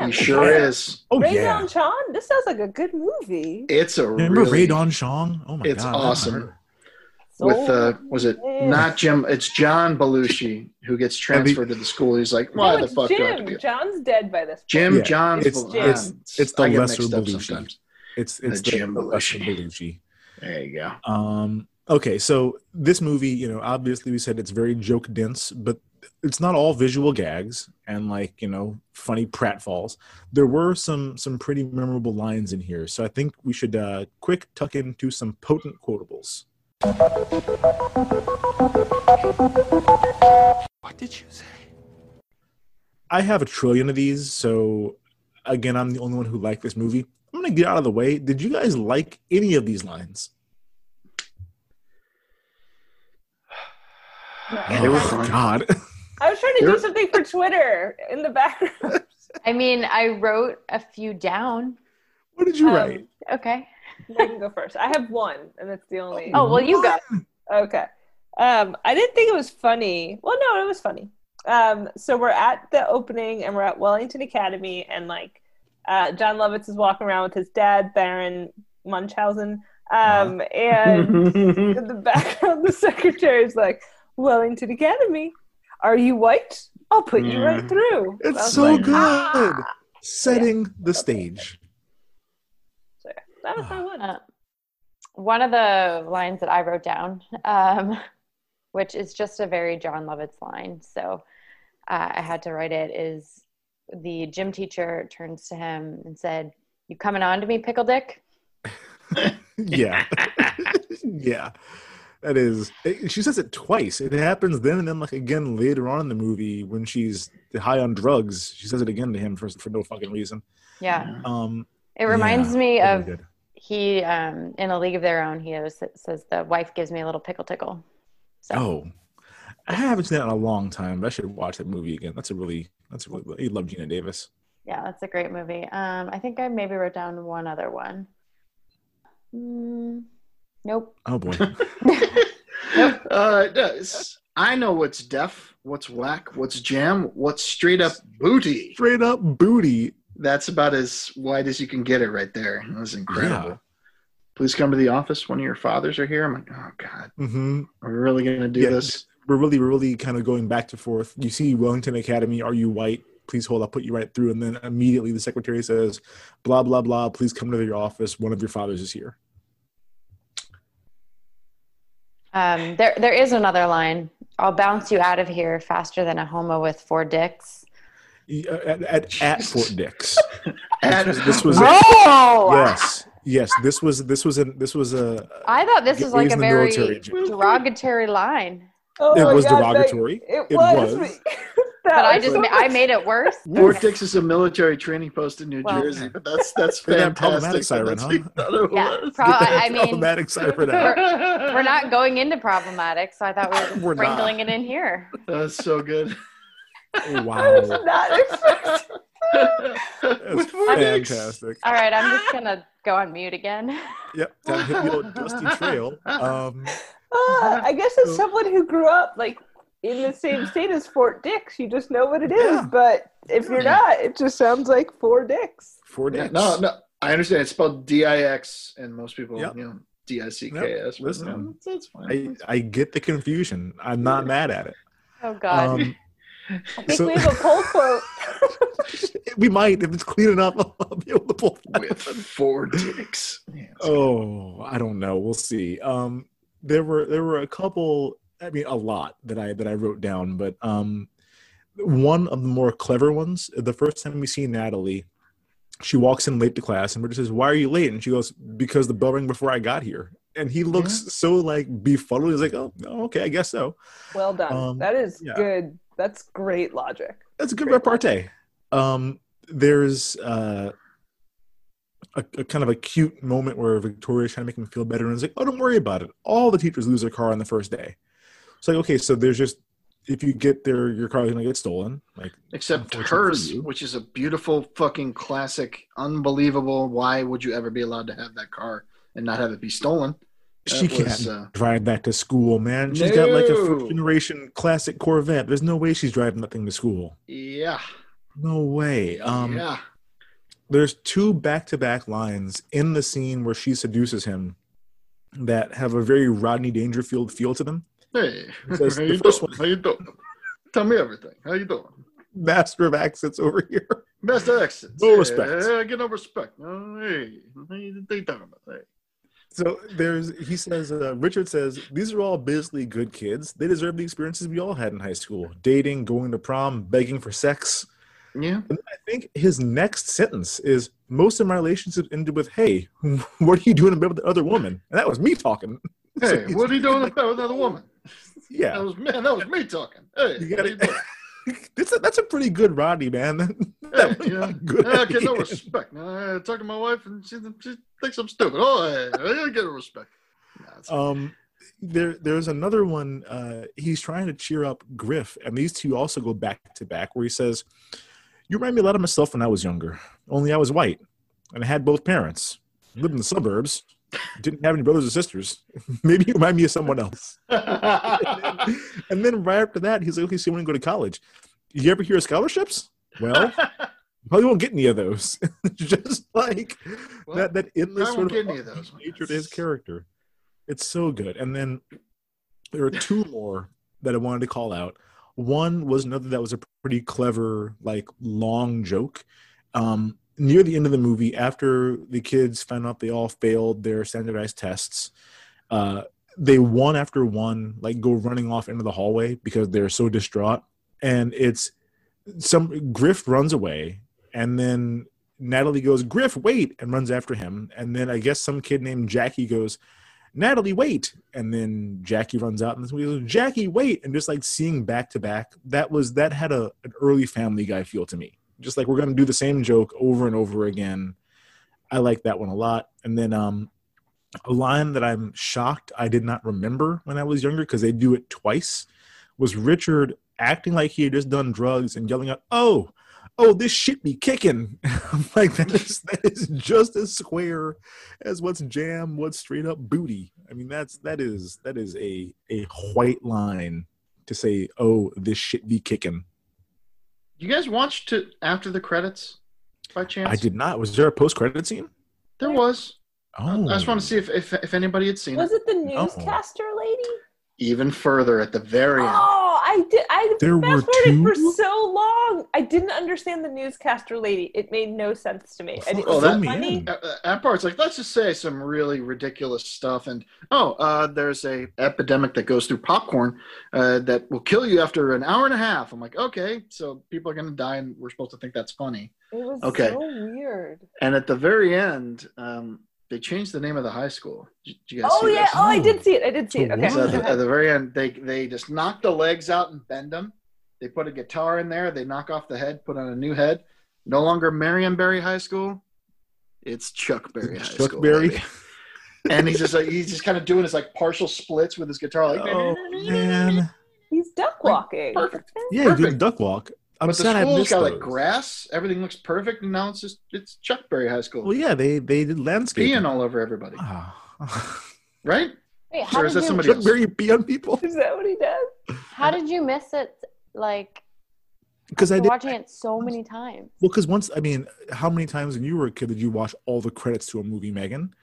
S9: Damn.
S8: He sure is.
S7: oh
S9: Ray
S7: yeah,
S9: Dawn Chong. This sounds like a good movie.
S8: It's a
S7: remember
S8: really,
S7: Rae Dawn Chong? Oh my
S8: It's
S7: god, it's
S8: awesome.
S9: So
S8: with uh, was it
S9: Yeah.
S8: not Jim? It's John Belushi who gets transferred to the school. He's like, why
S9: no,
S8: the
S9: it's
S8: fuck do I have to
S9: Jim.
S8: be?
S9: John's dead by this. point.
S8: Jim
S7: Yeah,
S8: John.
S7: it's-
S8: Bel-
S9: it's-
S7: it's the lesser
S8: mixed up
S7: Belushi. It's it's
S8: The
S7: the,
S8: Jim Belushi.
S7: Belushi.
S8: There you go.
S7: Um, okay, so this movie, you know, obviously we said it's very joke dense, but it's not all visual gags and like you know funny pratfalls. There were some some pretty memorable lines in here, so I think we should uh, quick tuck into some potent quotables.
S1: What did you say?
S7: I have a trillion of these, so again, I'm the only one who liked this movie. I'm gonna get out of the way. Did you guys like any of these lines?
S8: They were
S7: oh,
S8: fun.
S7: God. <laughs>
S9: I was trying to
S8: You're-
S9: do something for Twitter in the background.
S5: I mean, I wrote a few down.
S7: what did you
S9: Um,
S7: write?
S5: Okay.
S9: I can go first. I have one, and that's the only.
S5: Oh well, you go.
S9: Okay. Um, I didn't think it was funny. Well, no, it was funny. Um, so we're at the opening and we're at Wellington Academy and like uh, Jon Lovitz is walking around with his dad, Baron Munchausen. Um, and in <laughs> the background, the secretary is like, Wellington Academy, are you white? I'll put you right
S8: Mm.
S9: through.
S7: It's
S9: was
S7: so
S9: like,
S7: good.
S9: "Ah."
S7: Setting the stage.
S9: So, that was my one.
S5: Uh, one of the lines that I wrote down, um, which is just a very Jon Lovitz line, so uh, I had to write it, is the gym teacher turns to him and said, "You coming on to me, pickle dick?" <laughs>
S7: yeah. <laughs> Yeah. That is it- she says it twice. It happens then and then like again later on in the movie when she's high on drugs. She says it again to him for, for no fucking reason.
S5: Yeah,
S7: um
S5: it reminds
S7: yeah,
S5: me of
S7: good.
S5: he um, in a league of their own. He always says the wife gives me a little pickle tickle. So.
S7: Oh. I haven't seen that in a long time but i should watch that movie again. That's a really that's a really you love geena davis
S5: yeah, that's a great movie. Um, I think I maybe wrote down one other one. Mm, nope.
S7: oh boy <laughs> <laughs>
S8: uh, it's- I know what's deaf, what's whack, what's jam, what's straight up booty.
S7: straight up booty
S8: That's about as wide as you can get it right there. That was incredible.
S7: Yeah.
S8: Please come to the office. One of your fathers are here. I'm like, oh God,
S7: mm-hmm.
S8: are we really going to do
S7: Yeah.
S8: this?
S7: We're really really kind of going back and forth you see wellington academy are you white please hold. I'll put you right through." And then immediately the secretary says, "Blah blah blah. Please come to your office. One of your fathers is here."
S5: Um, there, there is another line. I'll bounce you out of here faster than a homo with four dicks.
S7: Uh, At, at, at Fort Dix. <laughs>
S8: And
S7: This was, this was
S5: Oh,
S7: yes, yes. This was this was a this was a.
S5: I thought this was like a very
S7: military
S5: derogatory line,
S9: Oh
S7: It was
S9: God,
S7: derogatory.
S9: It,
S7: It
S9: was.
S7: was. <laughs>
S9: That
S5: but I just I made it worse. <laughs>
S8: Fort Dix is a military training post in New
S5: Well-
S8: Jersey, but that's that's
S7: Look at that
S8: fantastic.
S7: problematic
S8: that
S7: siren,
S8: that's
S7: huh?
S8: what you thought it
S5: Yeah, pro- I I mean,
S7: problematic siren out.
S5: we're not going into problematic, so I thought we were,
S7: we're not.
S5: sprinkling it in here.
S8: That's so good. <laughs>
S9: I was
S7: Wow,
S9: not expecting.
S7: that's fantastic.
S5: All right, I'm just gonna go on mute again.
S7: Yep, that hit the old dusty trail. Um,
S9: Uh, I guess as someone who grew up like in the same state as Fort Dix, you just know what it is.
S7: Yeah.
S9: But if you're not, it just sounds like Fort Dix.
S7: Fort
S8: Yeah,
S7: Dix.
S8: no, no, I understand. It's spelled D I X, and most people,
S7: Yep.
S8: you know, D I C K S. but
S7: Listen,
S8: no, that's, that's fine.
S7: I I get the confusion. I'm not mad at it.
S5: Oh God.
S7: Um, <laughs>
S9: I think
S7: So-
S9: we have a poll quote. <laughs>
S7: we might if it's clean enough. <laughs> I'll be able to pull that
S8: With four dicks. Yeah, it's-
S7: Oh, I don't know. We'll see. Um, there were there were a couple. I mean, a lot that I that I wrote down, but um, one of the more clever ones. The first time we see Natalie, she walks in late to class, and Bridget says, "Why are you late?" And she goes, "Because the bell rang before I got here." And he looks so like befuddled. He's like, "Oh, okay, I guess so."
S9: Well done.
S7: Um,
S9: that is
S7: yeah.
S9: good. That's great logic.
S7: That's a good
S9: Great
S7: repartee. Um, there's uh, a, a kind of a cute moment where Victoria's trying to make him feel better, and it's like, "Oh, don't worry about it. All the teachers lose their car on the first day." It's like, okay, so there's just if you get there, your car is gonna get stolen. Like,
S8: Except hers, which is a beautiful fucking classic, unbelievable. Why would you ever be allowed to have that car and not have it be stolen?
S7: she can't
S8: was, uh,
S7: drive that to school, man. She's got like a first generation classic Corvette. There's no way she's driving that thing to school.
S8: Yeah.
S7: No way. Um,
S8: yeah.
S7: There's two back-to-back lines in the scene where she seduces him that have a very Rodney Dangerfield feel to them.
S8: Hey,
S7: Because <laughs>
S8: how
S7: the
S8: you
S7: first
S8: doing?
S7: one-
S8: How you doing? Tell me everything. How you doing?
S7: Master of accents over here.
S8: Best accents.
S7: No
S8: Yeah,
S7: respect.
S8: Yeah, get no respect. Oh, hey, they talking about? Hey.
S7: So there's he says uh, Richard says these are all basically good kids. They deserve the experiences we all had in high school: dating, going to prom, begging for sex.
S8: Yeah.
S7: And I think his next sentence is most of my relationships ended with "Hey, <laughs> what are you doing about the other woman?" And that was me talking. <laughs>
S8: Hey,
S7: he's-
S8: what are you doing about with another woman?
S7: Yeah,
S8: That was man. That was me talking. Hey,
S7: You
S8: you
S7: gotta-
S8: doing? <laughs>
S7: that's a, that's a pretty good Rodney man.
S8: Hey,
S7: that
S8: you know,
S7: not good.
S8: I get no respect. Now, I talk to my wife and she, she thinks I'm stupid. Oh, hey, I gotta get her respect. Nah,
S7: Um, there, there's another one. Uh, he's trying to cheer up Griff, and these two also go back to back. Where he says, "You remind me a lot of myself when I was younger. Only I was white, and I had both parents. Hmm. Lived in the suburbs. Didn't have any brothers or sisters. <laughs> Maybe you remind me of someone else." <laughs> and then right after that, he's like, "Okay, so you want to go to college? You ever hear of scholarships? Well, <laughs> you probably won't get any of those. Just like
S8: Well,
S7: that, that endless sort of
S8: get any of those.
S7: nature to his character. It's so good. And then there are two more that I wanted to call out. One was another that was a pretty clever, like long joke. Um, near the end of the movie, after the kids found out they all failed their standardized tests, uh, they one after one like go running off into the hallway because they're so distraught. And it's some Griff runs away, and then Natalie goes, Griff, wait, and runs after him. And then I guess some kid named Jackie goes, Natalie, wait. And then Jackie runs out and this goes, Jackie, wait. And just like seeing back to back, that was that had a an early family guy feel to me. Just like we're gonna do the same joke over and over again. I like that one a lot. And then um a line that I'm shocked I did not remember when I was younger because they do it twice was Richard acting like he had just done drugs and yelling out, "Oh, oh, this shit be kicking!" <laughs> I'm like that is that is just as square as what's jam, what's straight up booty. I mean, that's that is that is a a white line to say, "Oh, this shit be kicking."
S8: You guys watched it after the credits by chance?
S7: I did not. Was there a post credit scene?
S8: There was.
S7: Oh,
S8: I just want to oh. see if, if, if anybody had seen
S9: Was
S8: it.
S9: Was it the newscaster lady?
S8: Even further at the very end.
S9: Oh, I I did. I
S7: There were
S9: fast forwarded for so long. I didn't understand the newscaster lady. It made no sense to me. And it
S8: Oh,
S9: was
S8: that-
S9: funny.
S7: in.
S8: Uh, that part's like let's just say some really ridiculous stuff and oh uh, there's a epidemic that goes through popcorn uh, that will kill you after an hour and a half i'm like okay so people are going to die and we're supposed to think that's funny
S9: It was
S8: Okay.
S9: so weird.
S8: and at the very end um, they changed the name of the high school did you guys
S9: Oh
S8: see
S9: yeah.
S8: this?
S9: Oh, I did see it. I did see it. Okay.
S8: So at, the, at the very end they they just knock the legs out and bend them they put a guitar in there they knock off the head put on a new head no longer marion barry high school it's chuck berry high
S7: Chuck
S8: school
S7: Berry.
S8: and he's just like he's just kind of doing his like partial splits with his guitar, like
S7: Oh man.
S9: He's duck walking.
S8: perfect.
S7: Yeah, you did a
S8: Perfect.
S7: duck walk. I'm
S8: but the
S7: sad I
S8: school's
S7: missed
S8: got
S7: those.
S8: like grass, everything looks perfect, and now it's just it's Chuck Berry High School,
S7: Well, yeah, they they did landscaping.
S8: peeing all over everybody,
S7: Ah. <laughs>
S8: right?
S5: Wait, how
S8: Or is
S5: did
S8: that
S5: you
S8: somebody
S7: Chuck
S8: else?
S7: Berry pee on people
S9: Is that what he does?
S5: how did you miss it? Like
S7: because I
S5: after
S7: did.
S5: watching it so many times.
S7: Well, because once I mean, how many times when you were a kid did you watch all the credits to a movie, Megan?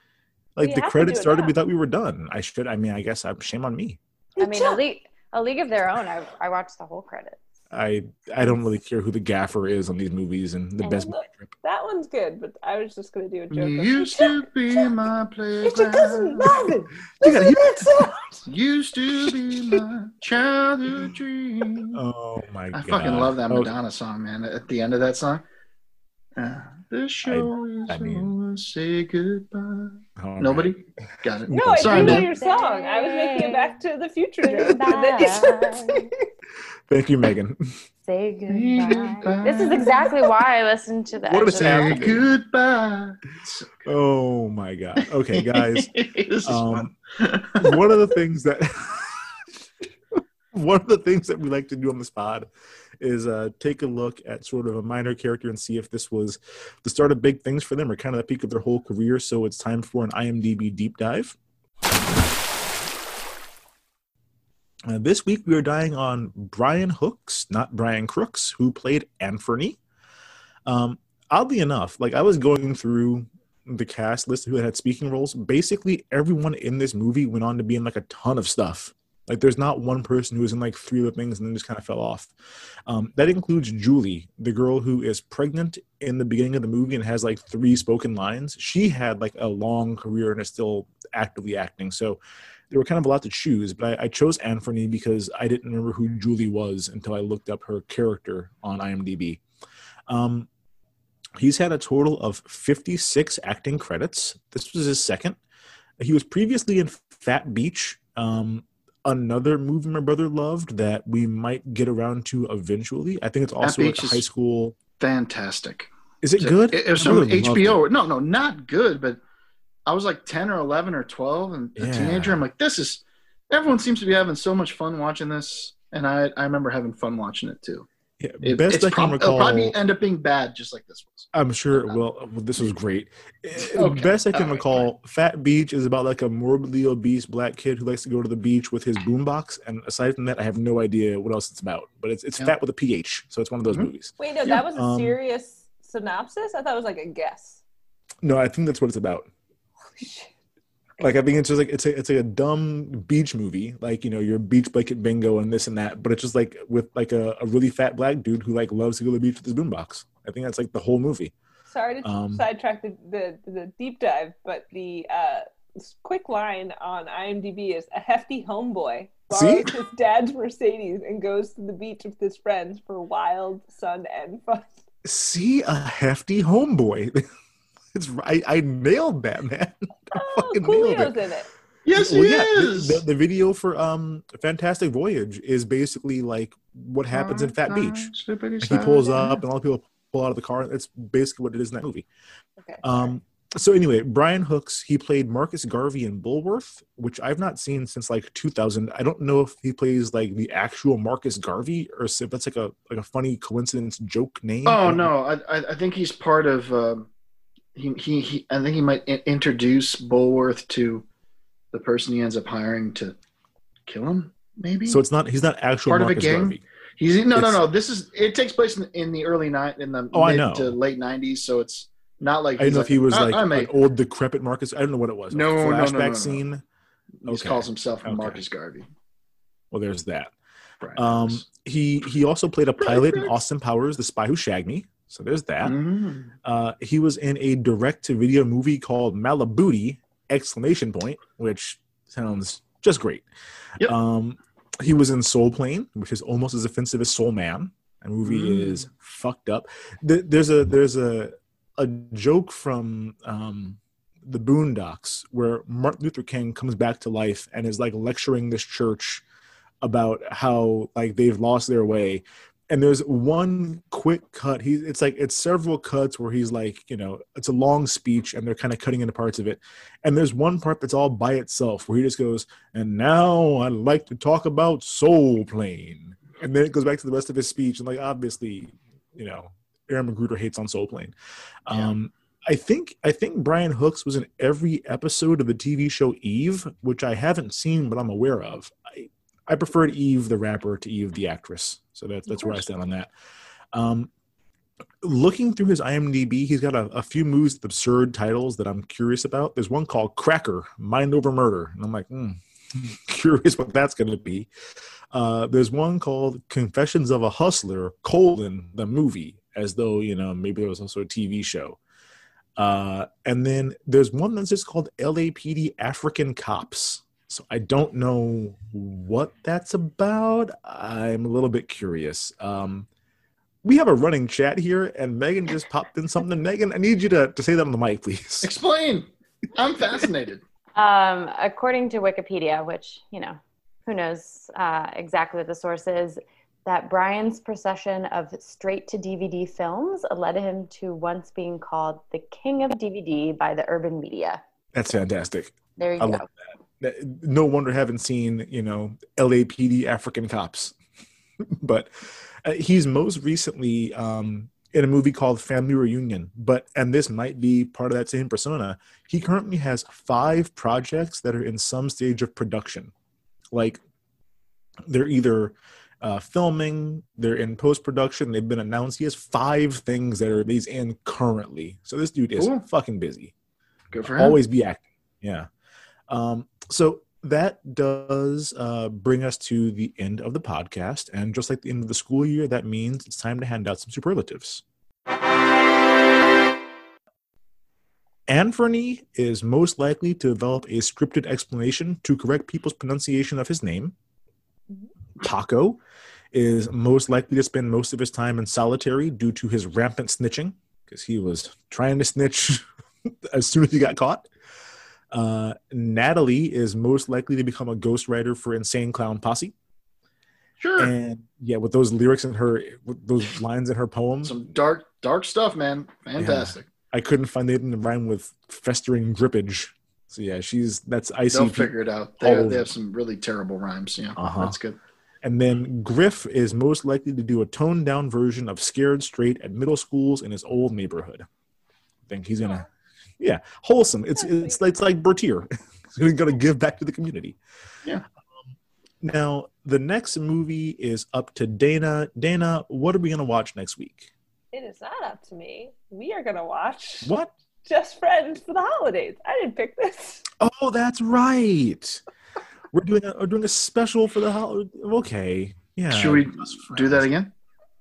S7: Like
S9: We
S7: the credits started,
S9: now.
S7: we thought we were done. I should. I mean, I guess I'm shame on me.
S5: I mean, a league, a league of their own. I I watched the whole credits.
S7: I I don't really care who the gaffer is on these movies and the
S5: And
S7: best.
S9: look- That one's good, but I was just gonna do a joke.
S8: You
S9: of,
S8: used to be my
S9: It's your cousin
S8: playground.
S9: Marvin. <laughs>
S7: You gotta
S9: Listen to that sound.
S8: Used to be my childhood dream. <laughs>
S7: Oh my god!
S8: I fucking love that
S7: Okay.
S8: Madonna song, man. At the end of that song, uh, the show is
S7: I mean-
S8: over. Say goodbye.
S7: All right.
S8: Nobody got it.
S9: No, I
S8: Sorry,
S9: do know
S8: man.
S9: your song. I was making a Back to the Future joke. and then you started
S7: Thank you, Megan.
S5: Say
S8: goodbye.
S5: goodbye. This is exactly why I listened to that.
S7: What
S5: end
S7: is
S5: of the
S8: Say
S7: happening?
S5: album.
S8: goodbye.
S7: Oh my god. Okay, guys. <laughs>
S8: this is
S7: Um,
S8: fun.
S7: one of the things that <laughs> one of the things that we like to do on this pod is uh, take a look at sort of a minor character and see if this was the start of big things for them or kind of the peak of their whole career. So it's time for an IMDb deep dive. Uh, this week we are dying on Brian Hooks, not Brian Crooks, who played Anthony. Um, oddly enough, like I was going through the cast list who had speaking roles, basically everyone in this movie went on to be in like a ton of stuff. Like there's not one person who was in like three things and then just kind of fell off. Um, that includes Julie, the girl who is pregnant in the beginning of the movie and has like three spoken lines. She had like a long career and is still actively acting. So there were kind of a lot to choose, but I, I chose Anthony because I didn't remember who Julie was until I looked up her character on IMDb. Um, He's had a total of 56 acting credits. This was his second. He was previously in Phat Beach, um, another movie my brother loved that we might get around to eventually. I think it's also like a high school.
S8: Fantastic.
S7: Is it good?
S8: It, it was from HBO. No, no, not good, but I was like 10 or 11 or 12 and a teenager. I'm like, this is, everyone seems to be having so much fun watching this. And I, I remember having fun watching it too.
S7: Yeah,
S8: It,
S7: best
S8: it's
S7: I can
S8: prob-
S7: recall.
S8: It'll probably end up being bad, just like this was.
S7: I'm sure. Well, well, this was great. Uh,
S8: Okay,
S7: Best I can
S8: all right,
S7: recall, Phat Beach is about like a morbidly obese black kid who likes to go to the beach with his boombox. And aside from that, I have no idea what else it's about. But it's it's
S8: Yeah.
S7: fat with a ph, so it's one of those
S8: Mhm.
S7: movies.
S9: Wait, no,
S8: Yeah.
S9: that was a
S7: Um,
S9: serious synopsis. I thought it was like a guess.
S7: No, I think that's what it's about. Like I think it's just like it's a it's like a dumb beach movie, like you know your beach blanket bingo and this and that, but it's just like with like a, a really fat black dude who like loves to go to the beach with his boombox. I think that's like the whole movie.
S9: Sorry to
S7: Um,
S9: sidetrack the, the the deep dive, but the uh, quick line on IMDb is a hefty homeboy
S7: See?
S9: his dad's Mercedes and goes to the beach with his friends for wild sun and fun.
S7: See a hefty homeboy. <laughs> it's I, I nailed that man. <laughs> I
S9: Oh,
S7: fucking nailed
S9: Coolio's
S7: it.
S9: in it.
S8: Yes,
S7: Well,
S8: he
S7: yeah, the,
S8: is.
S7: the, the video for um Fantastic Voyage is basically like what happens in Phat Beach. He pulls up and all the people pull out of the car. That's basically what it is in that movie.
S9: Okay.
S7: Um, so anyway, Brian Hooks, he played Marcus Garvey in Bulworth, which I've not seen since like 2000. I don't know if he plays like the actual Marcus Garvey or if that's like a like a funny coincidence joke name.
S8: Oh
S7: don't
S8: no, I, I I think he's part of. Um, he, he he. I think he might in- introduce Bulworth to the person he ends up hiring to kill him. Maybe.
S7: So it's not he's not actual
S8: Part of a
S7: Marcus
S8: gang?
S7: Garvey.
S8: he's no no
S7: it's-
S8: no. This is it takes place in, in the early night in the
S7: Oh, I know.
S8: to late nineties. So it's not like
S7: I don't know if he was like an old decrepit Marcus. I don't know what it was.
S8: No, no, no, no, no.
S7: scene.
S8: he just calls himself
S7: Okay.
S8: Marcus Garvey.
S7: Well, there's that.
S8: Brian
S7: Um, he he also played a
S8: Brian
S7: pilot in
S8: Cox.
S7: Austin Powers, The Spy Who Shagged Me. So there's that.
S8: Mm.
S7: Uh, he was in a direct-to-video movie called Malibooty! Exclamation point, which sounds just great.
S8: Yep.
S7: Um, he was in Soul Plane, which is almost as offensive as Soul Man. That movie
S8: Mm.
S7: is fucked up. Th- There's a there's a a joke from um, the Boondocks where Martin Luther King comes back to life and is like lecturing this church about how like they've lost their way and there's one quick cut. He it's like it's several cuts where he's like you know it's a long speech and they're kind of cutting into parts of it. And there's one part that's all by itself where he just goes and now i'd like to talk about soul plane. And then it goes back to the rest of his speech and like obviously you know aaron mcgruder hates on soul plane. Um I think I think Brian Hooks was in every episode of the TV show Eve, which I haven't seen but I'm aware of. I, I preferred Eve the rapper to Eve the actress, so that's that's where I stand on that. Um, looking through his IMDb, he's got a, a few movies with absurd titles that I'm curious about. There's one called Cracker: Mind Over Murder, and I'm like, hmm, <laughs> curious what that's going to be. Uh, there's one called Confessions of a Hustler: colon the movie, as though you know maybe there was also a TV show. Uh, and then there's one that's just called LAPD African Cops. So I don't know what that's about. I'm a little bit curious. Um, we have a running chat here, and Megan just popped in something. <laughs> Megan, I need you to, to say that on the mic, please. <laughs>
S8: Explain. I'm fascinated.
S5: Um, according to Wikipedia, which, you know, who knows uh, exactly what the source is, that Brian's procession of straight to DVD films led him to once being called the king of DVD by the urban media.
S7: That's fantastic.
S5: There you
S7: I
S5: go.
S7: No wonder I haven't seen, you know, LAPD African Cops. <laughs> but uh, he's most recently um, in a movie called Family Reunion. But, and this might be part of that same persona, he currently has five projects that are in some stage of production. Like, they're either uh, filming, they're in post production, they've been announced. He has five things that are these in currently. So this dude is
S8: Cool.
S7: fucking busy
S8: Good for him.
S7: always be acting. Yeah. Um, so that does uh, bring us to the end of the podcast. And just like the end of the school year, that means it's time to hand out some superlatives. Anthony is most likely to develop a scripted explanation to correct people's pronunciation of his name. Paco is most likely to spend most of his time in solitary due to his rampant snitching, because he was trying to snitch <laughs> as soon as he got caught. Uh, Natalie is most likely to become a ghostwriter for Insane Clown Posse.
S8: Sure.
S7: And yeah, with those lyrics in her, with those lines in her poems,
S8: Some dark, dark stuff, man. Fantastic.
S7: I couldn't find anything to rhyme with festering grippage. So yeah, she's that's ICP.
S8: They'll figure it out. They, they have some really terrible rhymes. Yeah,
S7: Uh-huh.
S8: that's good.
S7: And then Griff is most likely to do a toned down version of Scared Straight at middle schools in his old neighborhood. I think he's gonna, yeah, wholesome. It's it's it's like Bertier. <laughs> he's gonna give back to the community.
S8: Yeah.
S7: Um, now the next movie is up to Dana. Dana, what are we gonna watch next week?
S9: It is not up to me. We are gonna watch
S7: What?
S9: Just Friends for the holidays. I didn't pick this.
S7: Oh, that's right. We're doing a we're doing a special for the holiday. Okay, yeah.
S8: Should we do that again?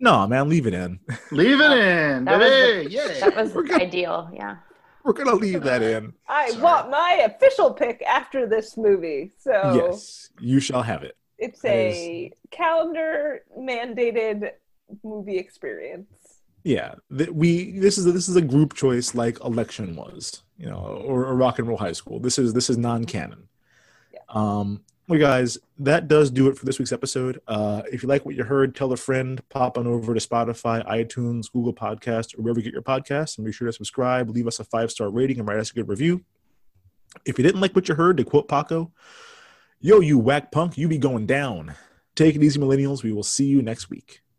S7: No, man, leave it in.
S8: Leave it in,
S5: That was the-
S8: Yay.
S5: That was
S7: We're gonna-
S5: ideal. Yeah. <laughs>
S7: We're gonna leave that in.
S9: I
S8: Sorry.
S9: want my official pick after this movie. So
S7: Yes, you shall have it.
S9: it's
S7: That
S9: a calendar mandated movie experience.
S7: Yeah, that we this is a, this is a group choice like election was, you know, or, or rock and roll high school. This is this is non-canon.
S9: Yeah.
S7: Um, well, guys, that does do it for this week's episode. Uh, if you like what you heard, tell a friend. Pop on over to Spotify, iTunes, Google Podcast, or wherever you get your podcasts, and be sure to subscribe. Leave us a five star rating and write us a good review. If you didn't like what you heard, to quote Paco, "Yo, you whack punk, you be going down." Take it easy, millennials. We will see you next week.